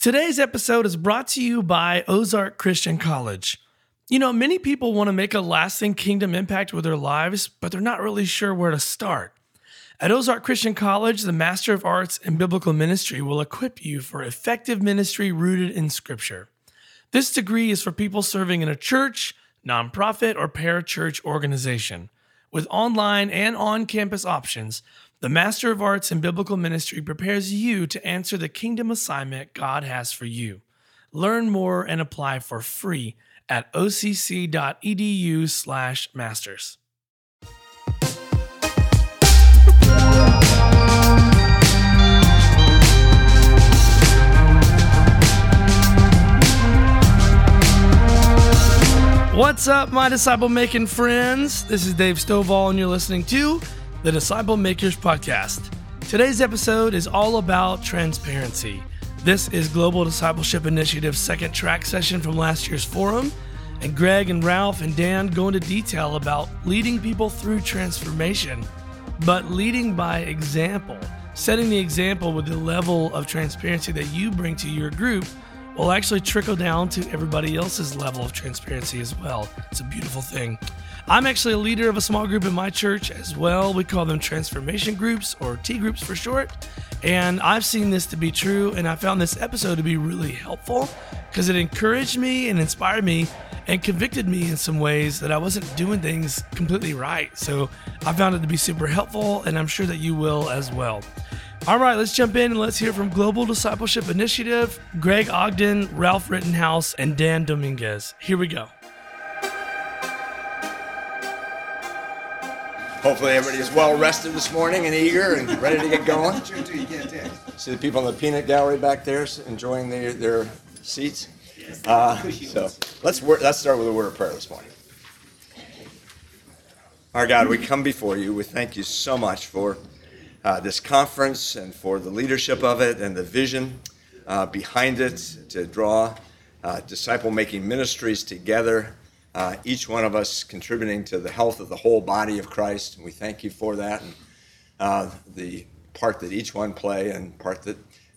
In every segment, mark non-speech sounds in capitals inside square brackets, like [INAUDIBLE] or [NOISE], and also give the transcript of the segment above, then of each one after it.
Today's episode is brought to you by Ozark Christian College. You know, many people want to make a lasting kingdom impact with their lives, but they're not really sure where to start. At Ozark Christian College, the Master of Arts in Biblical Ministry will equip you for effective ministry rooted in Scripture. This degree is for people serving in a church, nonprofit, or parachurch organization. With online and on campus options, the Master of Arts in Biblical Ministry prepares you to answer the kingdom assignment God has for you. Learn more and apply for free at occ.edu/masters. What's up, my disciple making friends? This is Dave Stovall, and you're listening to the Disciple Makers Podcast. Today's episode is all about transparency. This is Global Discipleship Initiative's second track session from last year's forum, and Greg and Ralph and Dan go into detail about leading people through transformation, but leading by example, setting the example with the level of transparency that you bring to your group will actually trickle down to everybody else's level of transparency as well. It's a beautiful thing. I'm actually a leader of a small group in my church as well. We call them transformation groups or T groups for short. And I've seen this to be true, and I found this episode to be really helpful because it encouraged me and inspired me and convicted me in some ways that I wasn't doing things completely right. So I found it to be super helpful, and I'm sure that you will as well. All right, let's jump in and let's hear from Global Discipleship Initiative, Greg Ogden, Ralph Rittenhouse, and Dan Dominguez. Here we go. Hopefully everybody is well rested this morning and eager and ready to get going. [LAUGHS] See the people in the peanut gallery back there enjoying their, their seats. Uh, so let's let's start with a word of prayer this morning. Our God, we come before you. We thank you so much for uh, this conference and for the leadership of it and the vision uh, behind it to draw uh, disciple making ministries together uh, each one of us contributing to the health of the whole body of Christ. And we thank you for that and uh, the part that each one play and part that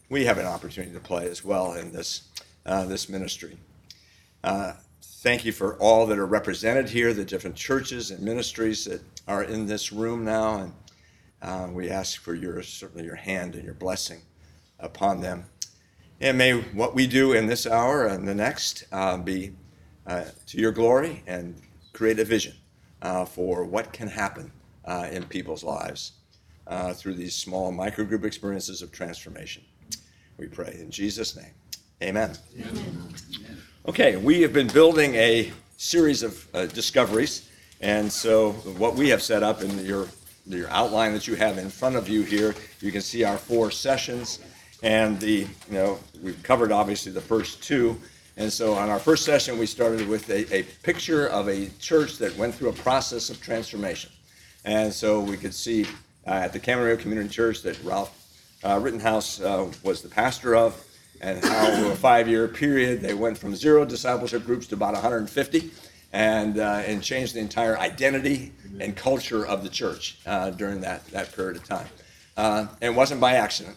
we have an opportunity to play as well in this, uh, this ministry. Uh, thank you for all that are represented here, the different churches and ministries that are in this room now. And uh, we ask for your, certainly your hand and your blessing upon them. And may what we do in this hour and the next uh, be uh, to your glory and create a vision uh, for what can happen uh, in people's lives uh, through these small microgroup experiences of transformation. We pray in Jesus' name. Amen. Amen. Okay, we have been building a series of uh, discoveries, and so what we have set up in your your outline that you have in front of you here, you can see our four sessions, and the you know we've covered obviously the first two. And so on our first session, we started with a, a picture of a church that went through a process of transformation. And so we could see uh, at the Camarillo Community Church that Ralph uh, Rittenhouse uh, was the pastor of, and how over a five-year period they went from zero discipleship groups to about 150, and uh, and changed the entire identity and culture of the church uh, during that that period of time. Uh, and it wasn't by accident.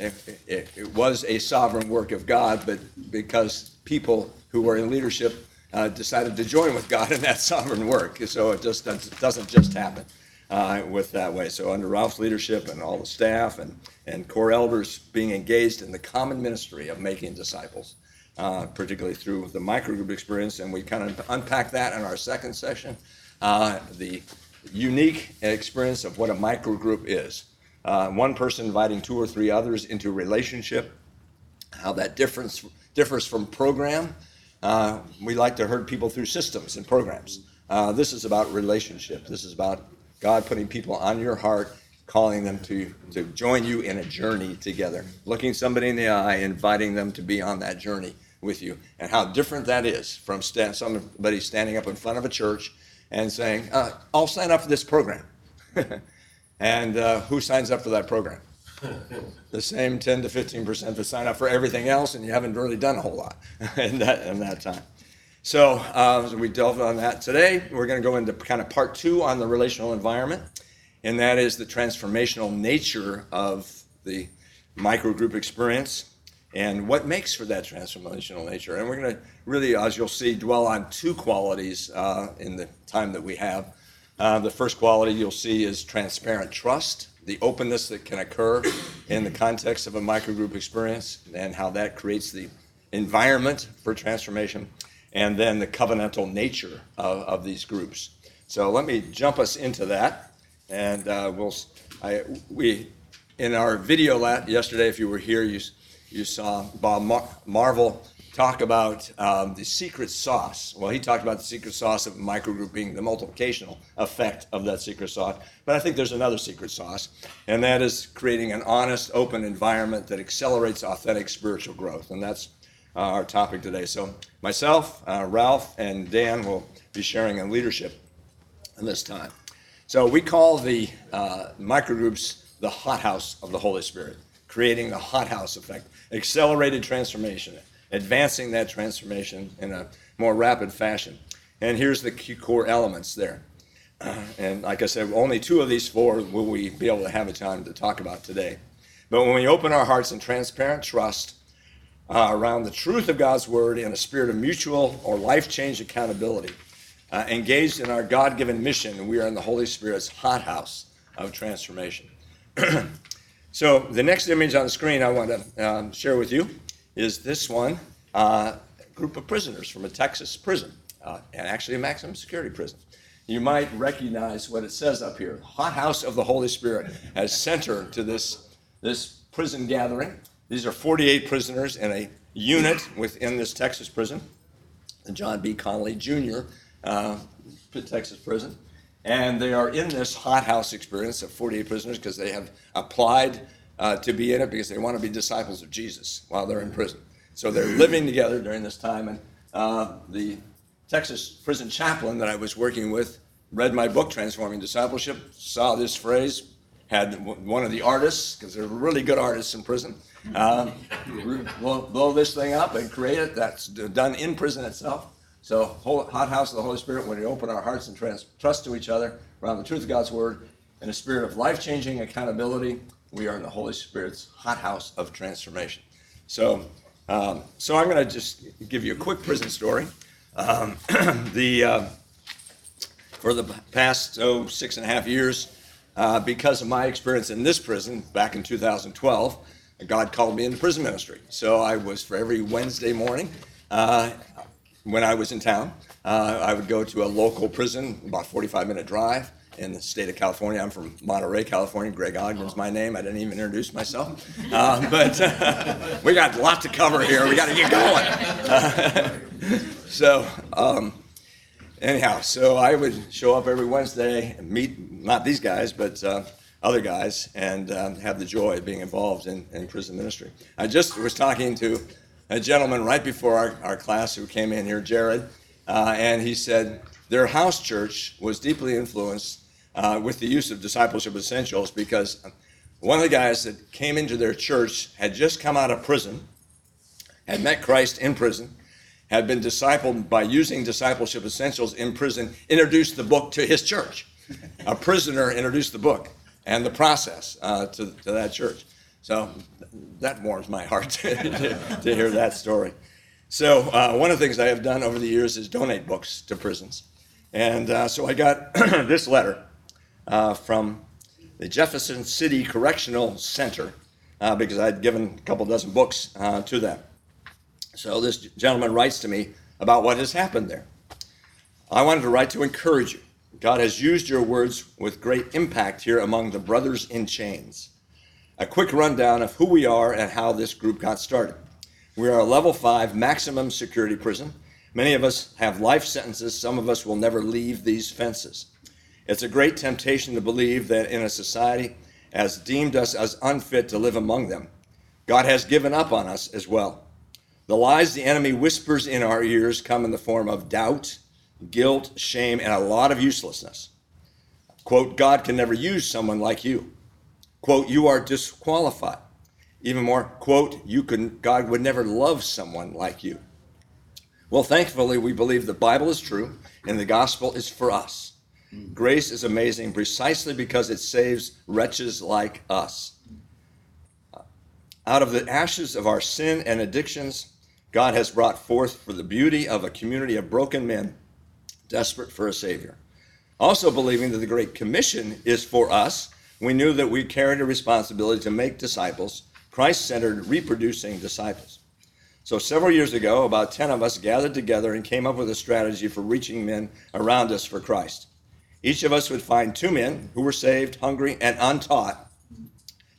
It, it, it, was a sovereign work of God, but because people who were in leadership uh, decided to join with God in that [LAUGHS] sovereign work, so it just doesn't just happen uh, with that way. So under Ralph's leadership and all the staff and and core elders being engaged in the common ministry of making disciples, uh, particularly through the microgroup experience, and we kind of unpack that in our second session, uh, the unique experience of what a microgroup is uh, one person inviting two or three others into relationship, how that difference, differs from program. Uh, we like to herd people through systems and programs. Uh, this is about relationship. This is about God putting people on your heart, calling them to, to join you in a journey together, looking somebody in the eye, inviting them to be on that journey with you, and how different that is from sta- somebody standing up in front of a church and saying, uh, I'll sign up for this program. [LAUGHS] And uh, who signs up for that program? [LAUGHS] the same 10 to 15 percent that sign up for everything else, and you haven't really done a whole lot [LAUGHS] in that in that time. So uh, we delved on that today. We're going to go into kind of part two on the relational environment, and that is the transformational nature of the microgroup experience. and what makes for that transformational nature. And we're going to really, as you'll see, dwell on two qualities uh, in the time that we have. Uh, the first quality you'll see is transparent trust, the openness that can occur in the context of a microgroup experience, and how that creates the environment for transformation, and then the covenantal nature of, of these groups. So let me jump us into that, and uh, we'll. I, we in our video yesterday, if you were here, you you saw Bob Mar- Marvel talk about um, the secret sauce. Well, he talked about the secret sauce of microgroup being the multiplicational effect of that secret sauce. But I think there's another secret sauce, and that is creating an honest, open environment that accelerates authentic spiritual growth. And that's uh, our topic today. So, myself, uh, Ralph, and Dan will be sharing in leadership in this time. So, we call the uh, microgroups the hothouse of the Holy Spirit, creating the hothouse effect, accelerated transformation advancing that transformation in a more rapid fashion. And here's the key core elements there. Uh, [CLEARS THROAT] and like I said, only two of these four will we be able to have a time to talk about today. But when we open our hearts in transparent trust uh, around the truth of God's word in a spirit of mutual or life change accountability, uh, engaged in our God given mission, we are in the Holy Spirit's hothouse of transformation. [CLEARS THROAT] so, the next image on the screen I want to um, share with you is this one uh, group of prisoners from a Texas prison, uh, and actually a maximum security prison. You might recognize what it says up here Hot House of the Holy Spirit as center to this, this prison gathering. These are 48 prisoners in a unit within this Texas prison, the John B. Connally Jr. Uh, Texas prison. And they are in this hothouse experience of 48 prisoners because they have applied uh, to be in it because they want to be disciples of Jesus while they're in prison. So they're living together during this time. And uh, the Texas prison chaplain that I was working with read my book, Transforming Discipleship, saw this phrase, had one of the artists, because they're really good artists in prison, um, blow, blow, this thing up and create it. That's done in prison itself. So, hot house of the Holy Spirit, when we open our hearts and trans- trust to each other around the truth of God's word, in a spirit of life changing accountability, we are in the Holy Spirit's hothouse of transformation. So, um, so I'm going to just give you a quick prison story. Um, [CLEARS THROAT] the uh, for the past oh six and a half years, uh, because of my experience in this prison back in 2012, God called me into prison ministry. So I was for every Wednesday morning. Uh, when I was in town, uh, I would go to a local prison, about 45 minute drive, in the state of California. I'm from Monterey, California. Greg Ogden's my name. I didn't even introduce myself. [LAUGHS] Uh, but uh, we got a lot to cover here. We got to get going. Uh, [LAUGHS] so, um, anyhow, so I would show up every Wednesday and meet, not these guys, but uh, other guys, and um, have the joy of being involved in, in prison ministry. I just was talking to a gentleman right before our, our class who came in here, Jared, uh, and he said, their house church was deeply influenced uh, with the use of discipleship essentials because one of the guys that came into their church had just come out of prison, had met Christ in prison, had been discipled by using discipleship essentials in prison, introduced the book to his church. A prisoner introduced the book and the process uh, to, to that church. So that warms my heart [LAUGHS] to, to, hear that story. So, uh, one of the things I have done over the years is donate books to prisons. And uh, so I got [CLEARS THROAT] this letter uh, from the Jefferson City Correctional Center uh, because I'd given a couple dozen books uh, to them. So this gentleman writes to me about what has happened there. I wanted to write to encourage you. God has used your words with great impact here among the brothers in chains. A quick rundown of who we are and how this group got started. We are a level five maximum security prison. Many of us have life sentences. Some of us will never leave these fences. It's a great temptation to believe that in a society has deemed us as unfit to live among them, God has given up on us as well. The lies the enemy whispers in our ears come in the form of doubt, guilt, shame, and a lot of uselessness. Quote, God can never use someone like you. Quote, you are disqualified. Even more, quote, you can, God would never love someone like you. Well, thankfully, we believe the Bible is true and the gospel is for us. Grace is amazing precisely because it saves wretches like us. Out of the ashes of our sin and addictions, God has brought forth for the beauty of a community of broken men desperate for a Savior. Also, believing that the Great Commission is for us, we knew that we carried a responsibility to make disciples, Christ centered, reproducing disciples. So, several years ago, about 10 of us gathered together and came up with a strategy for reaching men around us for Christ. Each of us would find two men who were saved, hungry, and untaught,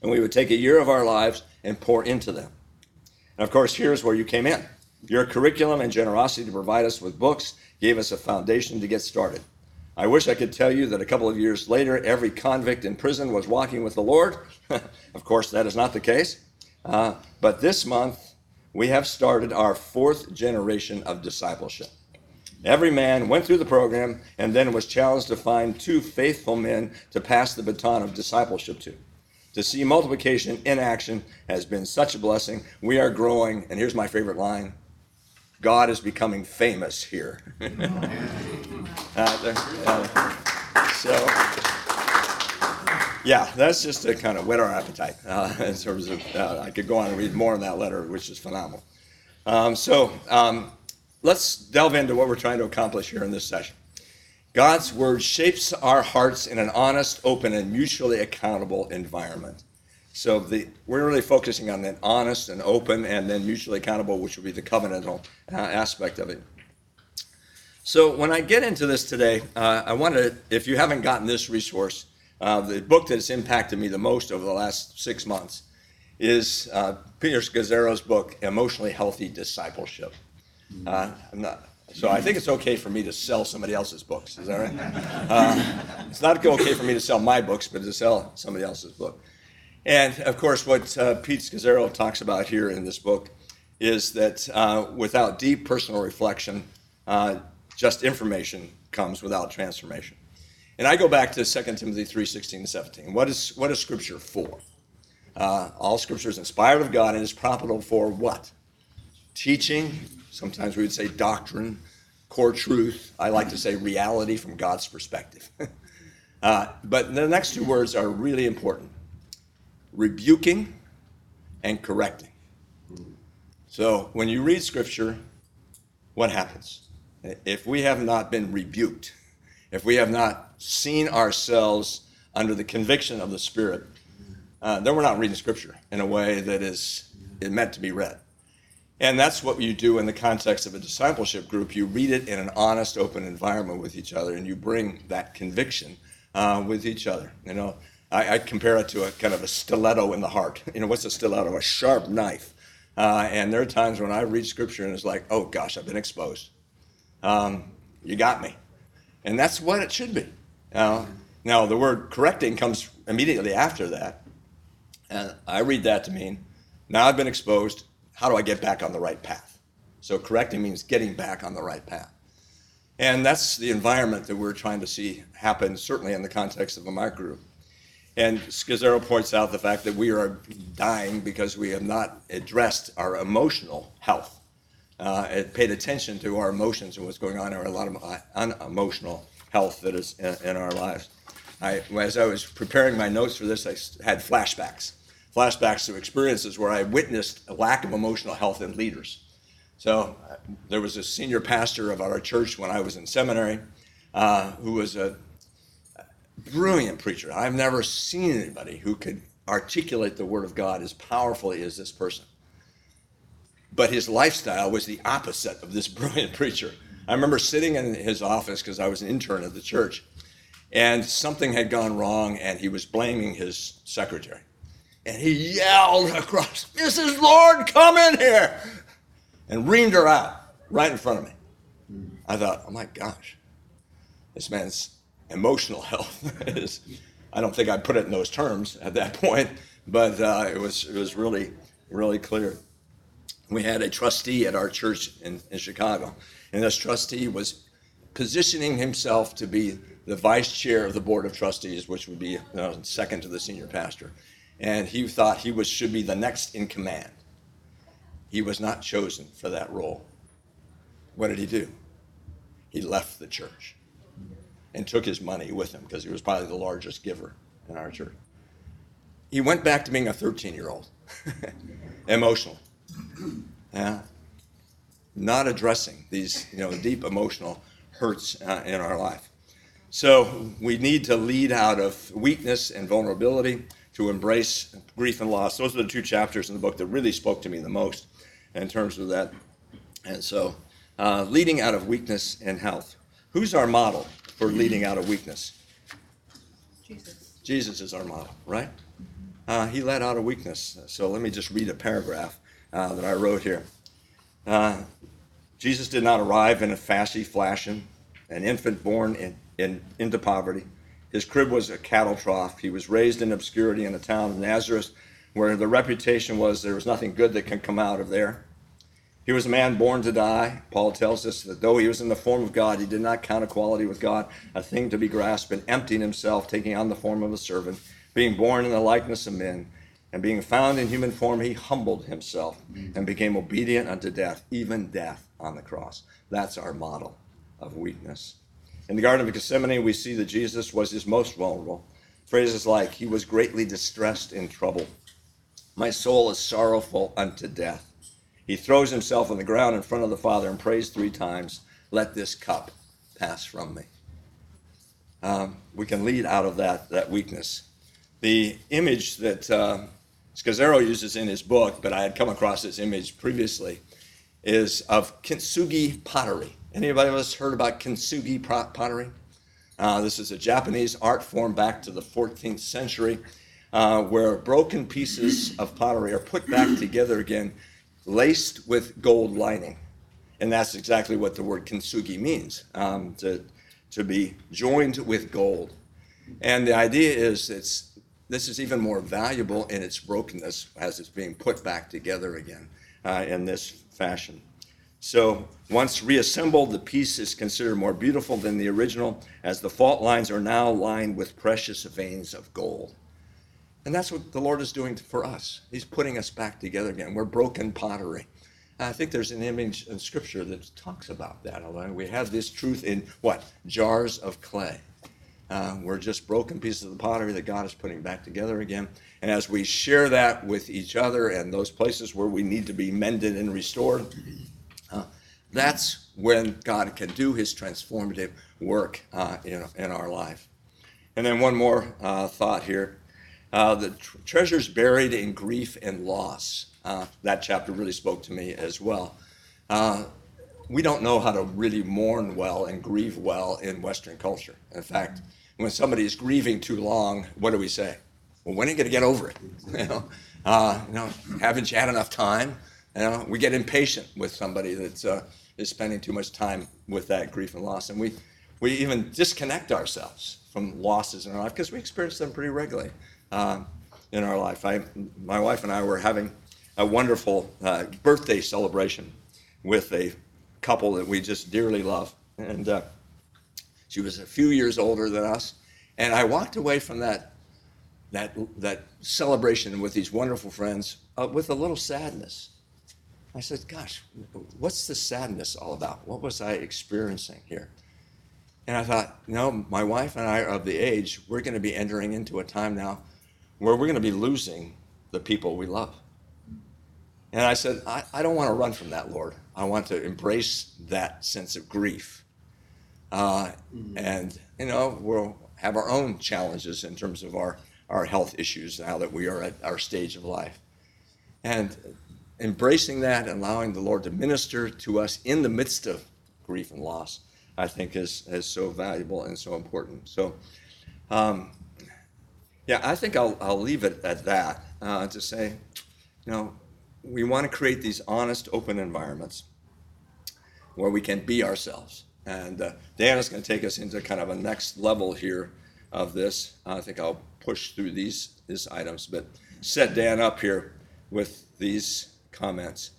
and we would take a year of our lives and pour into them. And of course, here's where you came in. Your curriculum and generosity to provide us with books gave us a foundation to get started. I wish I could tell you that a couple of years later, every convict in prison was walking with the Lord. [LAUGHS] of course, that is not the case. Uh, but this month, we have started our fourth generation of discipleship. Every man went through the program and then was challenged to find two faithful men to pass the baton of discipleship to. To see multiplication in action has been such a blessing. We are growing, and here's my favorite line God is becoming famous here. [LAUGHS] uh, uh, so, yeah, that's just to kind of whet our appetite uh, [LAUGHS] in terms of, uh, I could go on and read more in that letter, which is phenomenal. Um, so, um, let's delve into what we're trying to accomplish here in this session. God's word shapes our hearts in an honest, open, and mutually accountable environment. So the, we're really focusing on that honest and open and then mutually accountable, which will be the covenantal uh, aspect of it. So when I get into this today, uh, I want to, if you haven't gotten this resource, uh, the book that has impacted me the most over the last six months is uh, Peter Scazzero's book, Emotionally Healthy Discipleship. Uh, I'm not, so I think it's okay for me to sell somebody else's books. Is that right? Uh, it's not okay for me to sell my books, but to sell somebody else's book. And of course, what uh, Pete Scazzero talks about here in this book is that uh, without deep personal reflection, uh, just information comes without transformation. And I go back to 2 Timothy 3 16 and 17. What is, what is Scripture for? Uh, all Scripture is inspired of God and is profitable for what? Teaching, sometimes we would say doctrine, core truth. I like to say reality from God's perspective. [LAUGHS] uh, but the next two words are really important rebuking and correcting. So when you read scripture, what happens? If we have not been rebuked, if we have not seen ourselves under the conviction of the Spirit, uh, then we're not reading scripture in a way that is meant to be read. And that's what you do in the context of a discipleship group. You read it in an honest, open environment with each other, and you bring that conviction uh, with each other. You know, I, I, compare it to a kind of a stiletto in the heart. [LAUGHS] You know, what's a stiletto? A sharp knife. Uh, and there are times when I read scripture and it's like, oh gosh, I've been exposed. Um, you got me. And that's what it should be. Uh, now, the word correcting comes immediately after that. And I read that to mean, now I've been exposed, how do I get back on the right path? So correcting means getting back on the right path. And that's the environment that we're trying to see happen, certainly in the context of a microgroup. And Scazzero points out the fact that we are dying because we have not addressed our emotional health, uh, paid attention to our emotions and what's going on, or a lot of uh, unemotional health that is in, in our lives. I, as I was preparing my notes for this, I had flashbacks flashbacks to experiences where I witnessed a lack of emotional health in leaders. So uh, there was a senior pastor of our church when I was in seminary uh, who was a brilliant preacher. I've never seen anybody who could articulate the Word of God as powerfully as this person. But his lifestyle was the opposite of this [LAUGHS] brilliant preacher. I remember sitting in his office because I was an intern at the church, and something had gone wrong, and he was blaming his secretary and he yelled across, Mrs. Lord, come in here, and reamed her out right in front of me. I thought, oh my gosh, this man's emotional [LAUGHS] health is, I don't think I put it in those terms at that [LAUGHS] point, but uh, it, was, it was really, really clear. We had a trustee at our church in, in Chicago, and this trustee was positioning himself to be the vice chair of the board of trustees, which would be know, second to the senior pastor and he thought he was should be the next in command. He was not chosen for that role. What did he do? He left the church and took his money with him because he was probably the largest giver in our church. He went back to being a 13 year old. [LAUGHS] emotional. Yeah. Not addressing these, you know, deep emotional hurts uh, in our life. So we need to lead out of weakness and vulnerability to embrace grief and loss. Those are the two chapters in the book that really spoke to me the most in terms of that. And so, uh, leading out of weakness and health. Who's our model for leading out of weakness? Jesus. Jesus is our model, right? Uh, he led out of weakness. So let me just read a paragraph uh, that I wrote here. Uh, Jesus did not arrive in a fashy fashion, an infant born in, in, into poverty. His crib was a cattle trough. He was raised in obscurity in the town of Nazareth, where the reputation was there was nothing good that can come out of there. He was a man born to die. Paul tells us that though he was in the form of God, he did not count equality with God a thing to be grasped, and emptying himself, taking on the form of a servant, being born in the likeness of men, and being found in human form, he humbled himself and became obedient unto death, even death on the cross. That's our model of weakness. In the Garden of Gethsemane, we see that Jesus was his most vulnerable. Phrases like, He was greatly distressed in trouble. My soul is sorrowful unto death. He throws himself on the ground in front of the Father and prays three times, Let this cup pass from me. Um, we can lead out of that, that weakness. The image that uh, Scazzero uses in his book, but I had come across this image previously, is of kintsugi pottery. Anybody us heard about kintsugi pottery? Uh, this is a Japanese art form back to the 14th century, uh, where broken pieces of pottery are put back together again, laced with gold lining. And that's exactly what the word kintsugi means um, to, to be joined with gold. And the idea is it's, this is even more valuable in its brokenness as it's being put back together again uh, in this fashion. So once reassembled, the piece is considered more beautiful than the original, as the fault lines are now lined with precious veins of gold. And that's what the Lord is doing for us. He's putting us back together again. We're broken pottery. I think there's an image in Scripture that talks about that. We have this truth in what? Jars of clay. Uh, we're just broken pieces of the pottery that God is putting back together again. And as we share that with each other and those places where we need to be mended and restored, that's when God can do his transformative work uh, in, in our life. And then one more uh, thought here. Uh, the tr- treasures buried in grief and loss. Uh, that chapter really spoke to me as well. Uh, we don't know how to really mourn well and grieve well in Western culture. In fact, when somebody is grieving too long, what do we say? Well, when are you going to get over it? [LAUGHS] you know, you know, haven't you had enough time? You know, we get impatient with somebody that's uh, is spending too much time with that grief and loss, and we we even disconnect ourselves from losses in our life because we experience them pretty regularly uh, in our life. I, my wife and I were having a wonderful uh, birthday celebration with a couple that we just dearly love, and uh, she was a few years older than us, and I walked away from that that that celebration with these wonderful friends uh, with a little sadness I said, Gosh, what's the sadness all about? What was I experiencing here? And I thought, you know, my wife and I are of the age, we're going to be entering into a time now where we're going to be losing the people we love. And I said, I, I don't want to run from that, Lord. I want to embrace that sense of grief. Uh, mm-hmm. And, you know, we'll have our own challenges in terms of our, our health issues now that we are at our stage of life. And embracing that and allowing the Lord to minister to us in the midst of grief and loss, I think is, is so valuable and so important. So, um, yeah, I think I'll, I'll leave it at that uh, to say, you know, we want to create these honest, open environments where we can be ourselves. And uh, Dan is going to take us into kind of a next level here of this. I think I'll push through these, these items, but set Dan up here with these comments.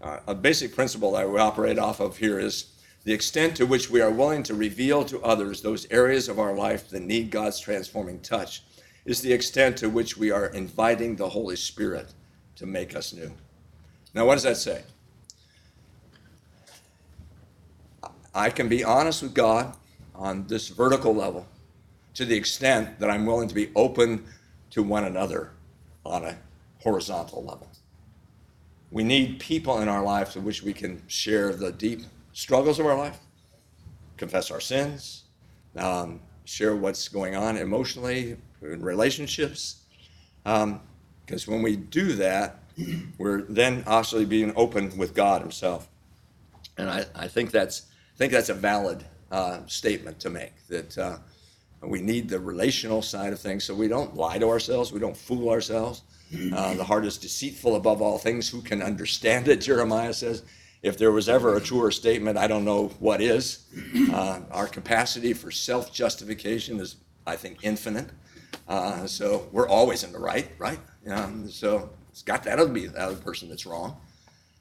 Uh, a basic principle that we operate off of here is the extent to which we are willing to reveal to others those areas of our life that need God's transforming touch is the extent to which we are inviting the Holy Spirit to make us new. Now, what does that say? I can be honest with God on this vertical level to the extent that I'm willing to be open to one another on a horizontal level. We need people in our lives with which we can share the deep struggles of our life, confess our sins, um, share what's going on emotionally in relationships. Because um, when we do that, we're then actually being open with God Himself. And I, I think that's I think that's a valid uh, statement to make that uh, we need the relational side of things so we don't lie to ourselves, we don't fool ourselves. Uh, the heart is deceitful above all things. Who can understand it? Jeremiah says. If there was ever a truer statement, I don't know what is. Uh, our capacity for self justification is, I think, infinite. Uh, so we're always in the right, right? Um, so it's got that other be the other person that's wrong.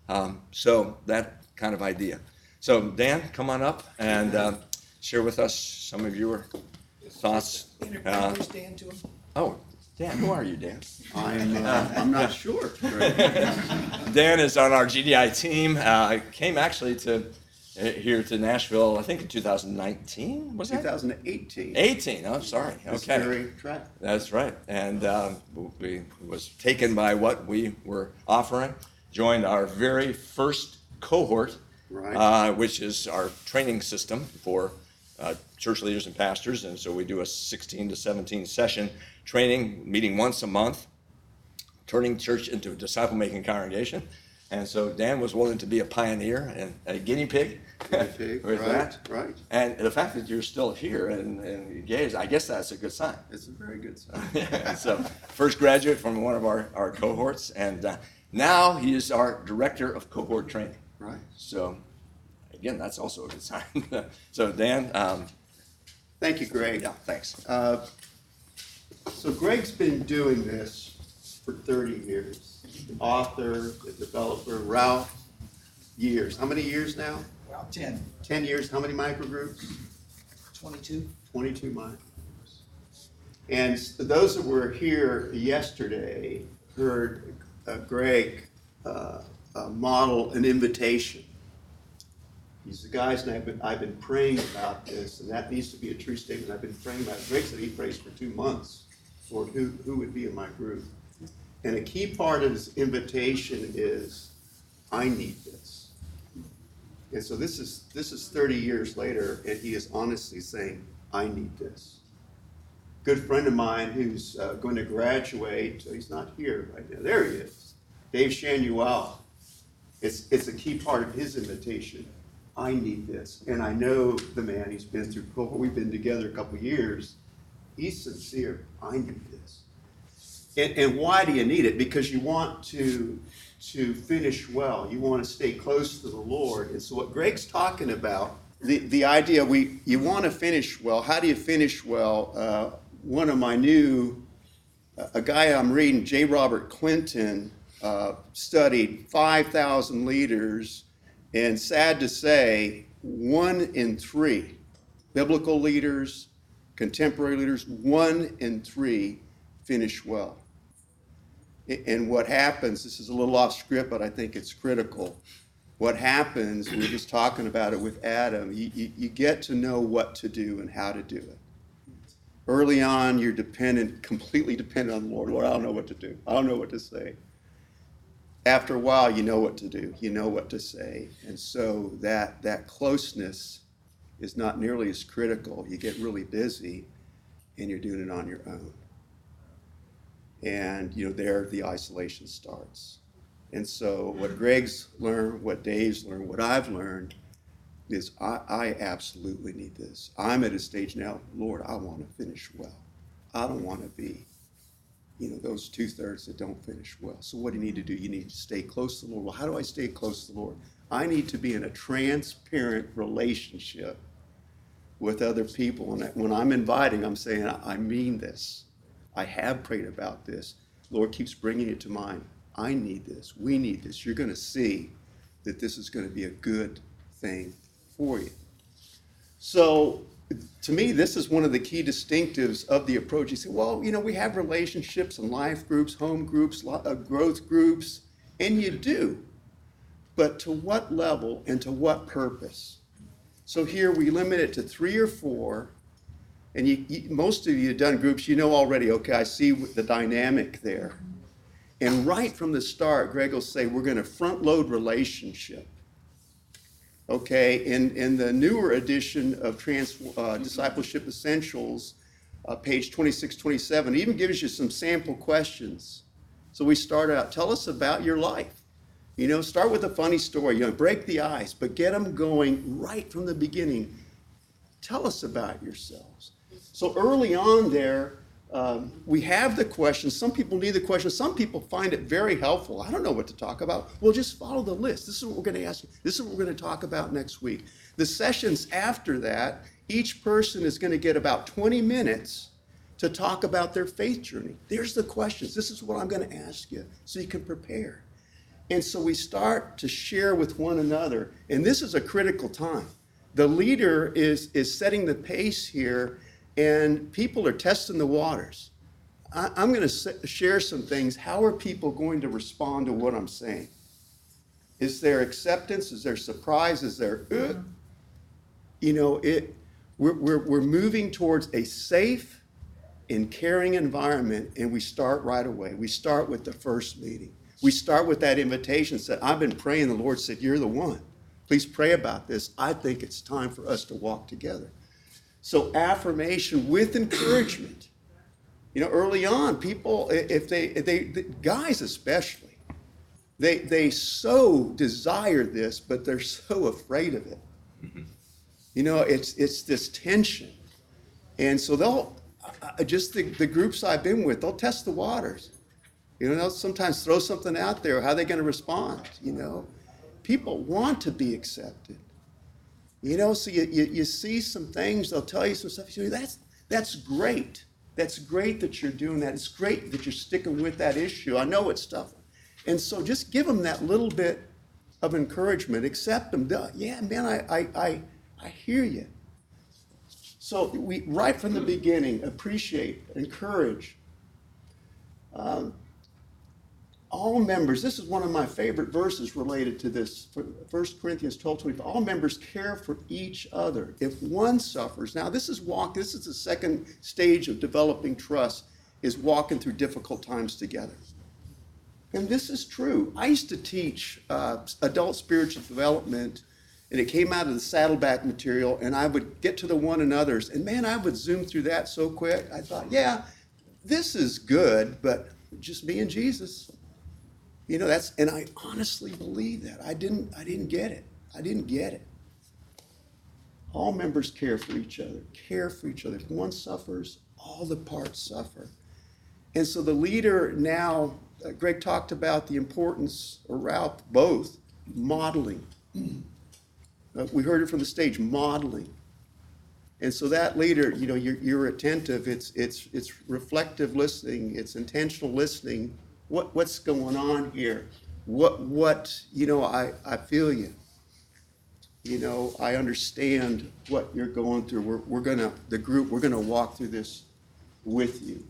Um, so that kind of idea. So Dan, come on up and uh, share with us some of your thoughts. Uh, Dan to him. oh, Dan, who are you, Dan? I'm, uh, I'm not sure. [LAUGHS] Dan is on our GDI team. Uh, came actually to uh, here to Nashville, I think in 2019, was that? 2018. 18, oh, sorry, This okay. very track. That's right. And um, we was taken by what we were offering, joined our very first cohort, Right. uh, which is our training system for uh, church leaders and pastors. And so we do a 16 to 17 session training, meeting once a month, turning church into a disciple making congregation. And so Dan was willing to be a pioneer and a guinea pig, Guinea pig, [LAUGHS] with right, that. right. And the fact that you're still here and, and engaged, I guess that's a good sign. It's a very good sign. Yeah, [LAUGHS] so first graduate from one of our, our cohorts, and uh, now he is our director of cohort training. Right. So again, that's also a good sign. [LAUGHS] so Dan, um, Thank you, Greg. yeah, thanks. Uh, So Greg's been doing this for 30 years. Author, the developer, Ralph, years. How many years now? About 10, 10 years. How many microgroups? 22. 22 microgroups. And s- those that were here yesterday heard uh, Greg uh, uh, model an invitation. He's the guys, and I've been, I've been praying about this, and that needs to be a true statement. I've been praying about it. Greg said he prays for two months for who, who would be in my group. And a key part of his invitation is, I need this. And so this is, this is 30 years later, and he is honestly saying, I need this. Good friend of mine who's uh, going to graduate, he's not here right now, there he is, Dave Shanuel. It's, it's a key part of his invitation. I need this. And I know the man, he's been through, we've been together a couple years. He's sincere. I need this. And, and why do you need it? Because you want to, to finish well. You want to stay close to the Lord. And so what Greg's talking about, the, the idea we you want to finish well. How do you finish well? Uh, one of my new, a guy I'm reading, J. Robert Clinton, uh, studied 5,000 leaders, and sad to say, one in three biblical leaders, contemporary leaders, one in three finish well. And what happens, this is a little off script, but I think it's critical. What happens, we were just talking about it with Adam, you, you, you get to know what to do and how to do it. Early on, you're dependent, completely dependent on the Lord. Lord, I don't know what to do. I don't know what to say. After a while, you know what to do. You know what to say. And so that, that closeness is not nearly as critical. You get really busy and you're doing it on your own. And, you know, there the isolation starts. And so what Greg's learned, what Dave's learned, what I've learned is I, I absolutely need this. I'm at a stage now, Lord, I want to finish well. I don't want to be, you know, those two thirds that don't finish well. So what do you need to do? You need to stay close to the Lord. Well, how do I stay close to the Lord? I need to be in a transparent relationship with other people. And when I'm inviting, I'm saying, I mean this. I have prayed about this. Lord keeps bringing it to mind. I need this. We need this. You're going to see that this is going to be a good thing for you. So, to me, this is one of the key distinctives of the approach. You say, well, you know, we have relationships and life groups, home groups, uh, growth groups, and you do. But to what level and to what purpose? So here we limit it to three or four. And you, you, most of you have done groups, you know already, okay, I see the dynamic there. And right from the start, Greg will say, we're going to front load relationship. Okay, in, in the newer edition of Trans, uh, Discipleship Essentials, uh, page 26, 27, it even gives you some sample questions. So we start out, tell us about your life. You know, start with a funny story, you know, break the ice, but get them going right from the beginning. Tell us about yourselves. So early on there, um, we have the questions. Some people need the questions. Some people find it very helpful. I don't know what to talk about. Well, just follow the list. This is what we're going to ask you. This is what we're going to talk about next week. The sessions after that, each person is going to get about 20 minutes to talk about their faith journey. There's the questions. This is what I'm going to ask you so you can prepare. And so we start to share with one another. And this is a critical time. The leader is, is setting the pace here and people are testing the waters. I, am going to share some things. How are people going to respond to what I'm saying? Is there acceptance? Is there surprise? Is there, uh, you know, it? We're, we're, we're moving towards a safe and caring environment, and we start right away. We start with the first meeting. We start with that invitation. Said, I've been praying. The Lord said, You're the one. Please pray about this. I think it's time for us to walk together. So affirmation with encouragement. You know, early on, people, if they, if they, guys especially, they, they so desire this, but they're so afraid of it. You know, it's, it's this tension. And so they'll, just the, the groups I've been with, they'll test the waters. You know, they'll sometimes throw something out there. How are they going to respond? You know, people want to be accepted. You know, so you, you, you see some things, they'll tell you some stuff. You say, that's, that's great. That's great that you're doing that. It's great that you're sticking with that issue. I know it's tough. And so just give them that little bit of encouragement. Accept them. Yeah, man, I, I, I, I hear you. So we, right from the beginning, appreciate, encourage. Um, all members, this is one of my favorite verses related to this, 1 Corinthians 12, 25. All members care for each other. If one suffers, now this is walk, this is the second stage of developing trust, is walking through difficult times together. And this is true. I used to teach uh, adult spiritual development, and it came out of the saddleback material, and I would get to the one another's, and man, I would zoom through that so quick. I thought, yeah, this is good, but just me and Jesus. You know, that's and I honestly believe that. I didn't I didn't get it. I didn't get it. All members care for each other, care for each other. If one suffers, all the parts suffer. And so the leader now, uh, Greg talked about the importance, or Ralph, both modeling. Uh, we heard it from the stage, modeling. And so that leader, you know, you're, you're attentive. It's it's it's reflective listening. It's intentional listening what, what's going on here? What, what, you know, I, I feel you. You know, I understand what you're going through. We're, we're gonna, the group, we're gonna walk through this with you.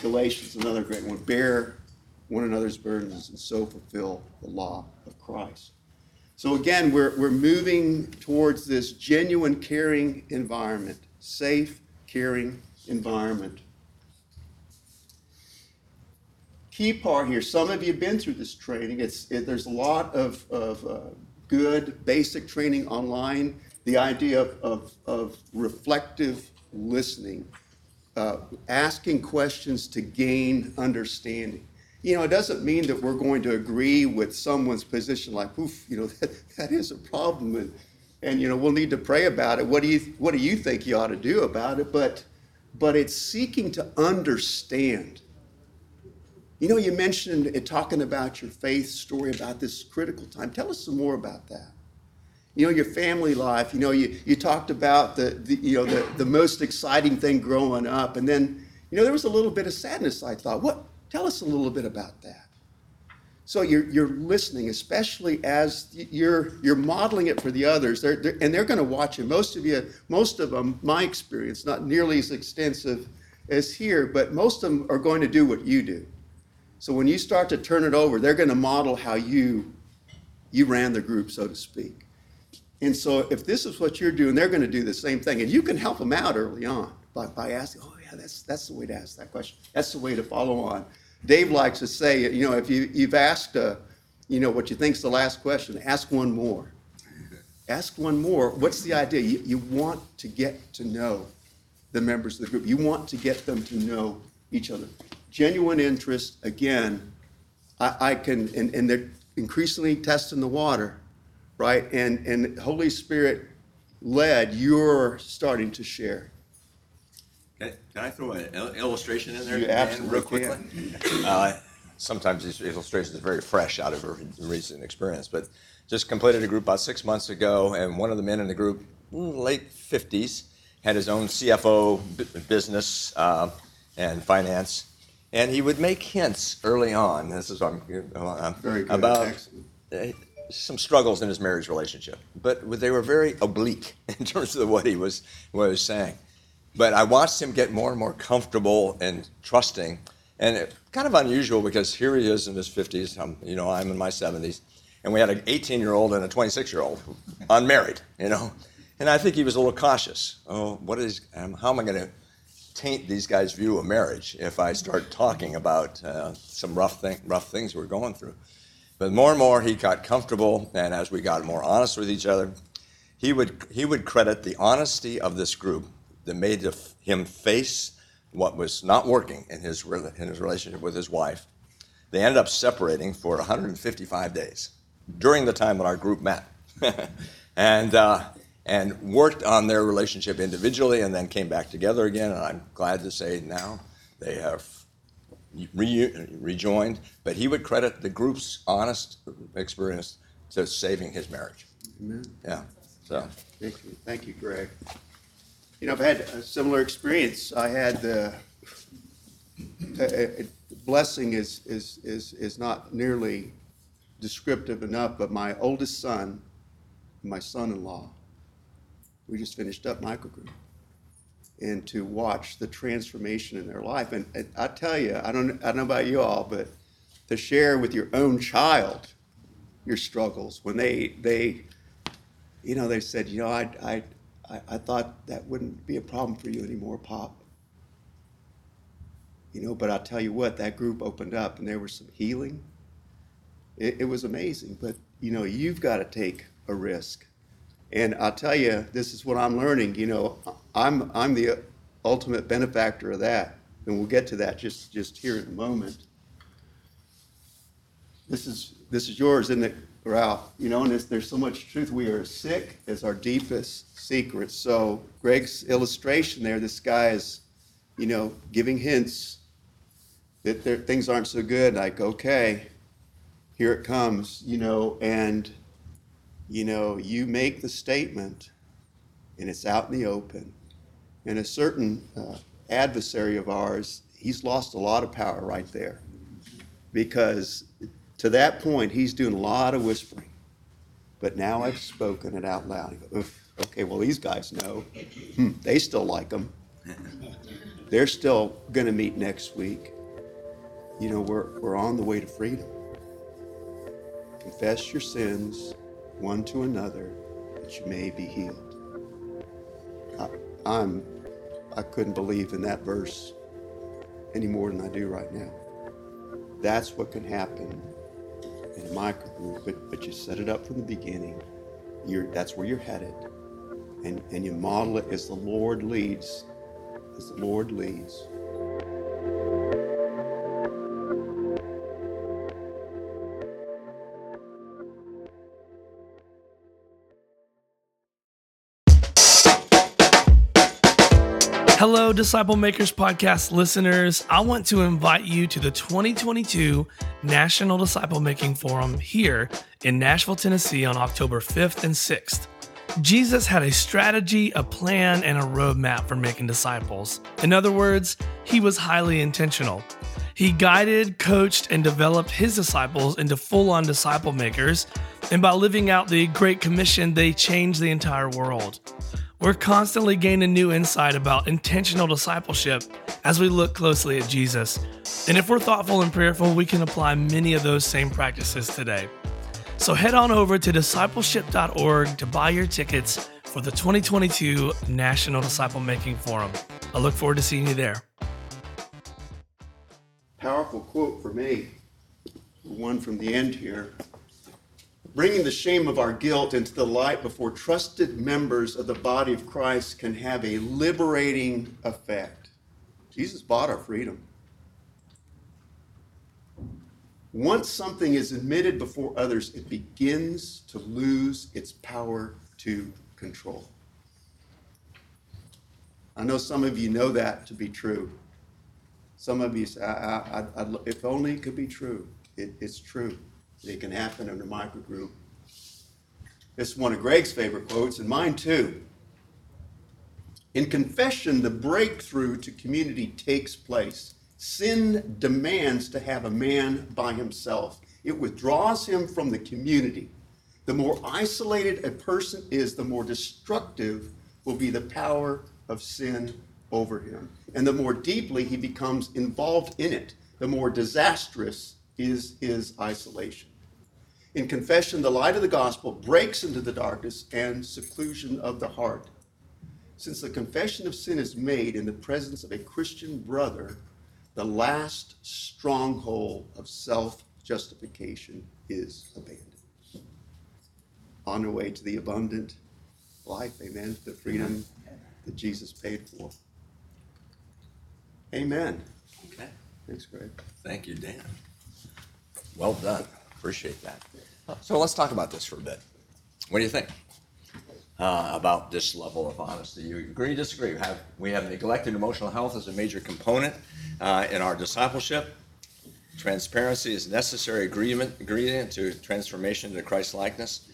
Galatians, another great one. Bear one another's burdens and so fulfill the law of Christ. So again, we're, we're moving towards this genuine caring environment, safe, caring environment key part here, some of you have been through this training. It's, it, there's a lot of, of uh, good basic training online. The idea of, of, of reflective listening, uh, asking questions to gain understanding. You know, it doesn't mean that we're going to agree with someone's position like, oof, you know, [LAUGHS] that, that is a problem. And, and, you know, we'll need to pray about it. What do you, what do you think you ought to do about it? But, but it's seeking to understand you know, you mentioned it, talking about your faith story about this critical time. Tell us some more about that. You know, your family life. You know, you, you talked about the, the you know the, the most exciting thing growing up, and then you know there was a little bit of sadness. I thought, what? Tell us a little bit about that. So you're, you're listening, especially as you're, you're modeling it for the others, they're, they're, and they're going to watch it. Most of you, most of them, my experience, not nearly as extensive as here, but most of them are going to do what you do. So when you start to turn it over, they're going to model how you you ran the group, so to speak. And so if this is what you're doing, they're going to do the same thing. And you can help them out early on by, by asking, oh yeah, that's that's the way to ask that question. That's the way to follow on. Dave likes to say, you know, if you, you've asked, uh, you know, what you think's the last question, ask one more. Ask one more. What's the idea? You, you want to get to know the members of the group. You want to get them to know each other. Genuine interest, again, I, I can, and, and they're increasingly testing the water, right? And, and Holy Spirit led, you're starting to share. Can can I throw an il- illustration in there, You Dan, absolutely real quickly? [LAUGHS] Uh, Sometimes these illustrations are very fresh out of a recent experience, but just completed a group about six months ago, and one of the men in the group, mm, late 50s, had his own CFO bu- business uh, and finance, and he would make hints early on. This is what I'm uh, Very good, about uh, some struggles in his marriage relationship, but they were very oblique [LAUGHS] in terms of what he was what he was saying. But I watched him get more and more comfortable and trusting, and it, kind of unusual because here he is in his 50s. I'm, you know, I'm in my 70s, and we had an 18-year-old and a 26-year-old, unmarried. You know, and I think he was a little cautious. Oh, what is? Um, how am I going to taint these guys' view of marriage if I start talking about uh, some rough thing, rough things we're going through? But more and more he got comfortable, and as we got more honest with each other, he would he would credit the honesty of this group that made the- him face what was not working in his in his relationship with his wife. They ended up separating for 155 days during the time that our group met, [LAUGHS] and uh, and worked on their relationship individually, and then came back together again. And I'm glad to say now they have re- rejoined, but he would credit the group's honest experience to saving his marriage. Amen. Yeah. So Thank you, thank you, Greg. You know, I've had a similar experience. I had the, a- blessing is, is, is, is not nearly descriptive enough, but my oldest son, my son-in-law, we just finished up microgroup. And to watch the transformation in their life, and, and I tell you, I don't, I don't know about you all, but to share with your own child your struggles, when they, they, you know, they said, you know, I, I, I, I thought that wouldn't be a problem for you anymore, Pop. You know, but I'll tell you what, that group opened up and there was some healing. It, it was amazing, but you know, you've got to take a risk. And I'll tell you, this is what I'm learning. You know, I'm, I'm the ultimate benefactor of that. And we'll get to that just, just here in a moment. This is, this is yours, isn't it, Ralph? You know, and there's, so much truth. We are sick as our deepest secrets. So Greg's illustration there, this guy is, you know, giving hints that there, things aren't so good. Like, okay, here it comes, you know, and, you know, you make the statement and it's out in the open. And a certain uh, adversary of ours, he's lost a lot of power right there because to that point, he's doing a lot of whispering. But now I've spoken it out loud. "Oof, okay, well, these guys know. Hmm, they still like him. [LAUGHS] They're still going to meet next week. You know, we're, we're on the way to freedom. Confess your sins one to another that you may be healed. I, I'm, I couldn't believe in that verse any more than I do right now. That's what can happen in a microgroup, but, but you set it up from the beginning. You're, that's where you're headed. And, and you model it as the Lord leads, as the Lord leads. Disciple Makers Podcast listeners. I want to invite you to the 2022 National Disciple Making Forum here in Nashville, Tennessee on October 5th and 6th. Jesus had a strategy, a plan, and a roadmap for making disciples. In other words, he was highly intentional. He guided, coached, and developed his disciples into full on disciple makers, and by living out the Great Commission, they changed the entire world. We're constantly gaining new insight about intentional discipleship as we look closely at Jesus. And if we're thoughtful and prayerful, we can apply many of those same practices today. So head on over to discipleship.org to buy your tickets for the 2022 National Disciple Making Forum. I look forward to seeing you there. powerful quote for me, one from the end here. Bringing the shame of our guilt into the light before trusted members of the body of Christ can have a liberating effect. Jesus bought our freedom. Once something is admitted before others, it begins to lose its power to control. I know some of you know that to be true. Some of you say, I, I, I, if only it could be true. It, it's true. It can happen in a microgroup. This is one of Greg's favorite quotes, and mine too. In confession, the breakthrough to community takes place. Sin demands to have a man by himself, it withdraws him from the community. The more isolated a person is, the more destructive will be the power of sin over him. And the more deeply he becomes involved in it, the more disastrous is his isolation. In confession, the light of the gospel breaks into the darkness and seclusion of the heart. Since the confession of sin is made in the presence of a Christian brother, the last stronghold of self justification is abandoned. On the way to the abundant life, amen, the freedom that Jesus paid for. Amen. Okay. Thanks, Greg. Thank you, Dan. Well done. Appreciate that. So let's talk about this for a bit. What do you think uh, about this level of honesty? You agree, disagree? We have, we have neglected emotional health as a major component uh, in our discipleship. Transparency is necessary agreement, ingredient to transformation to Christ likeness.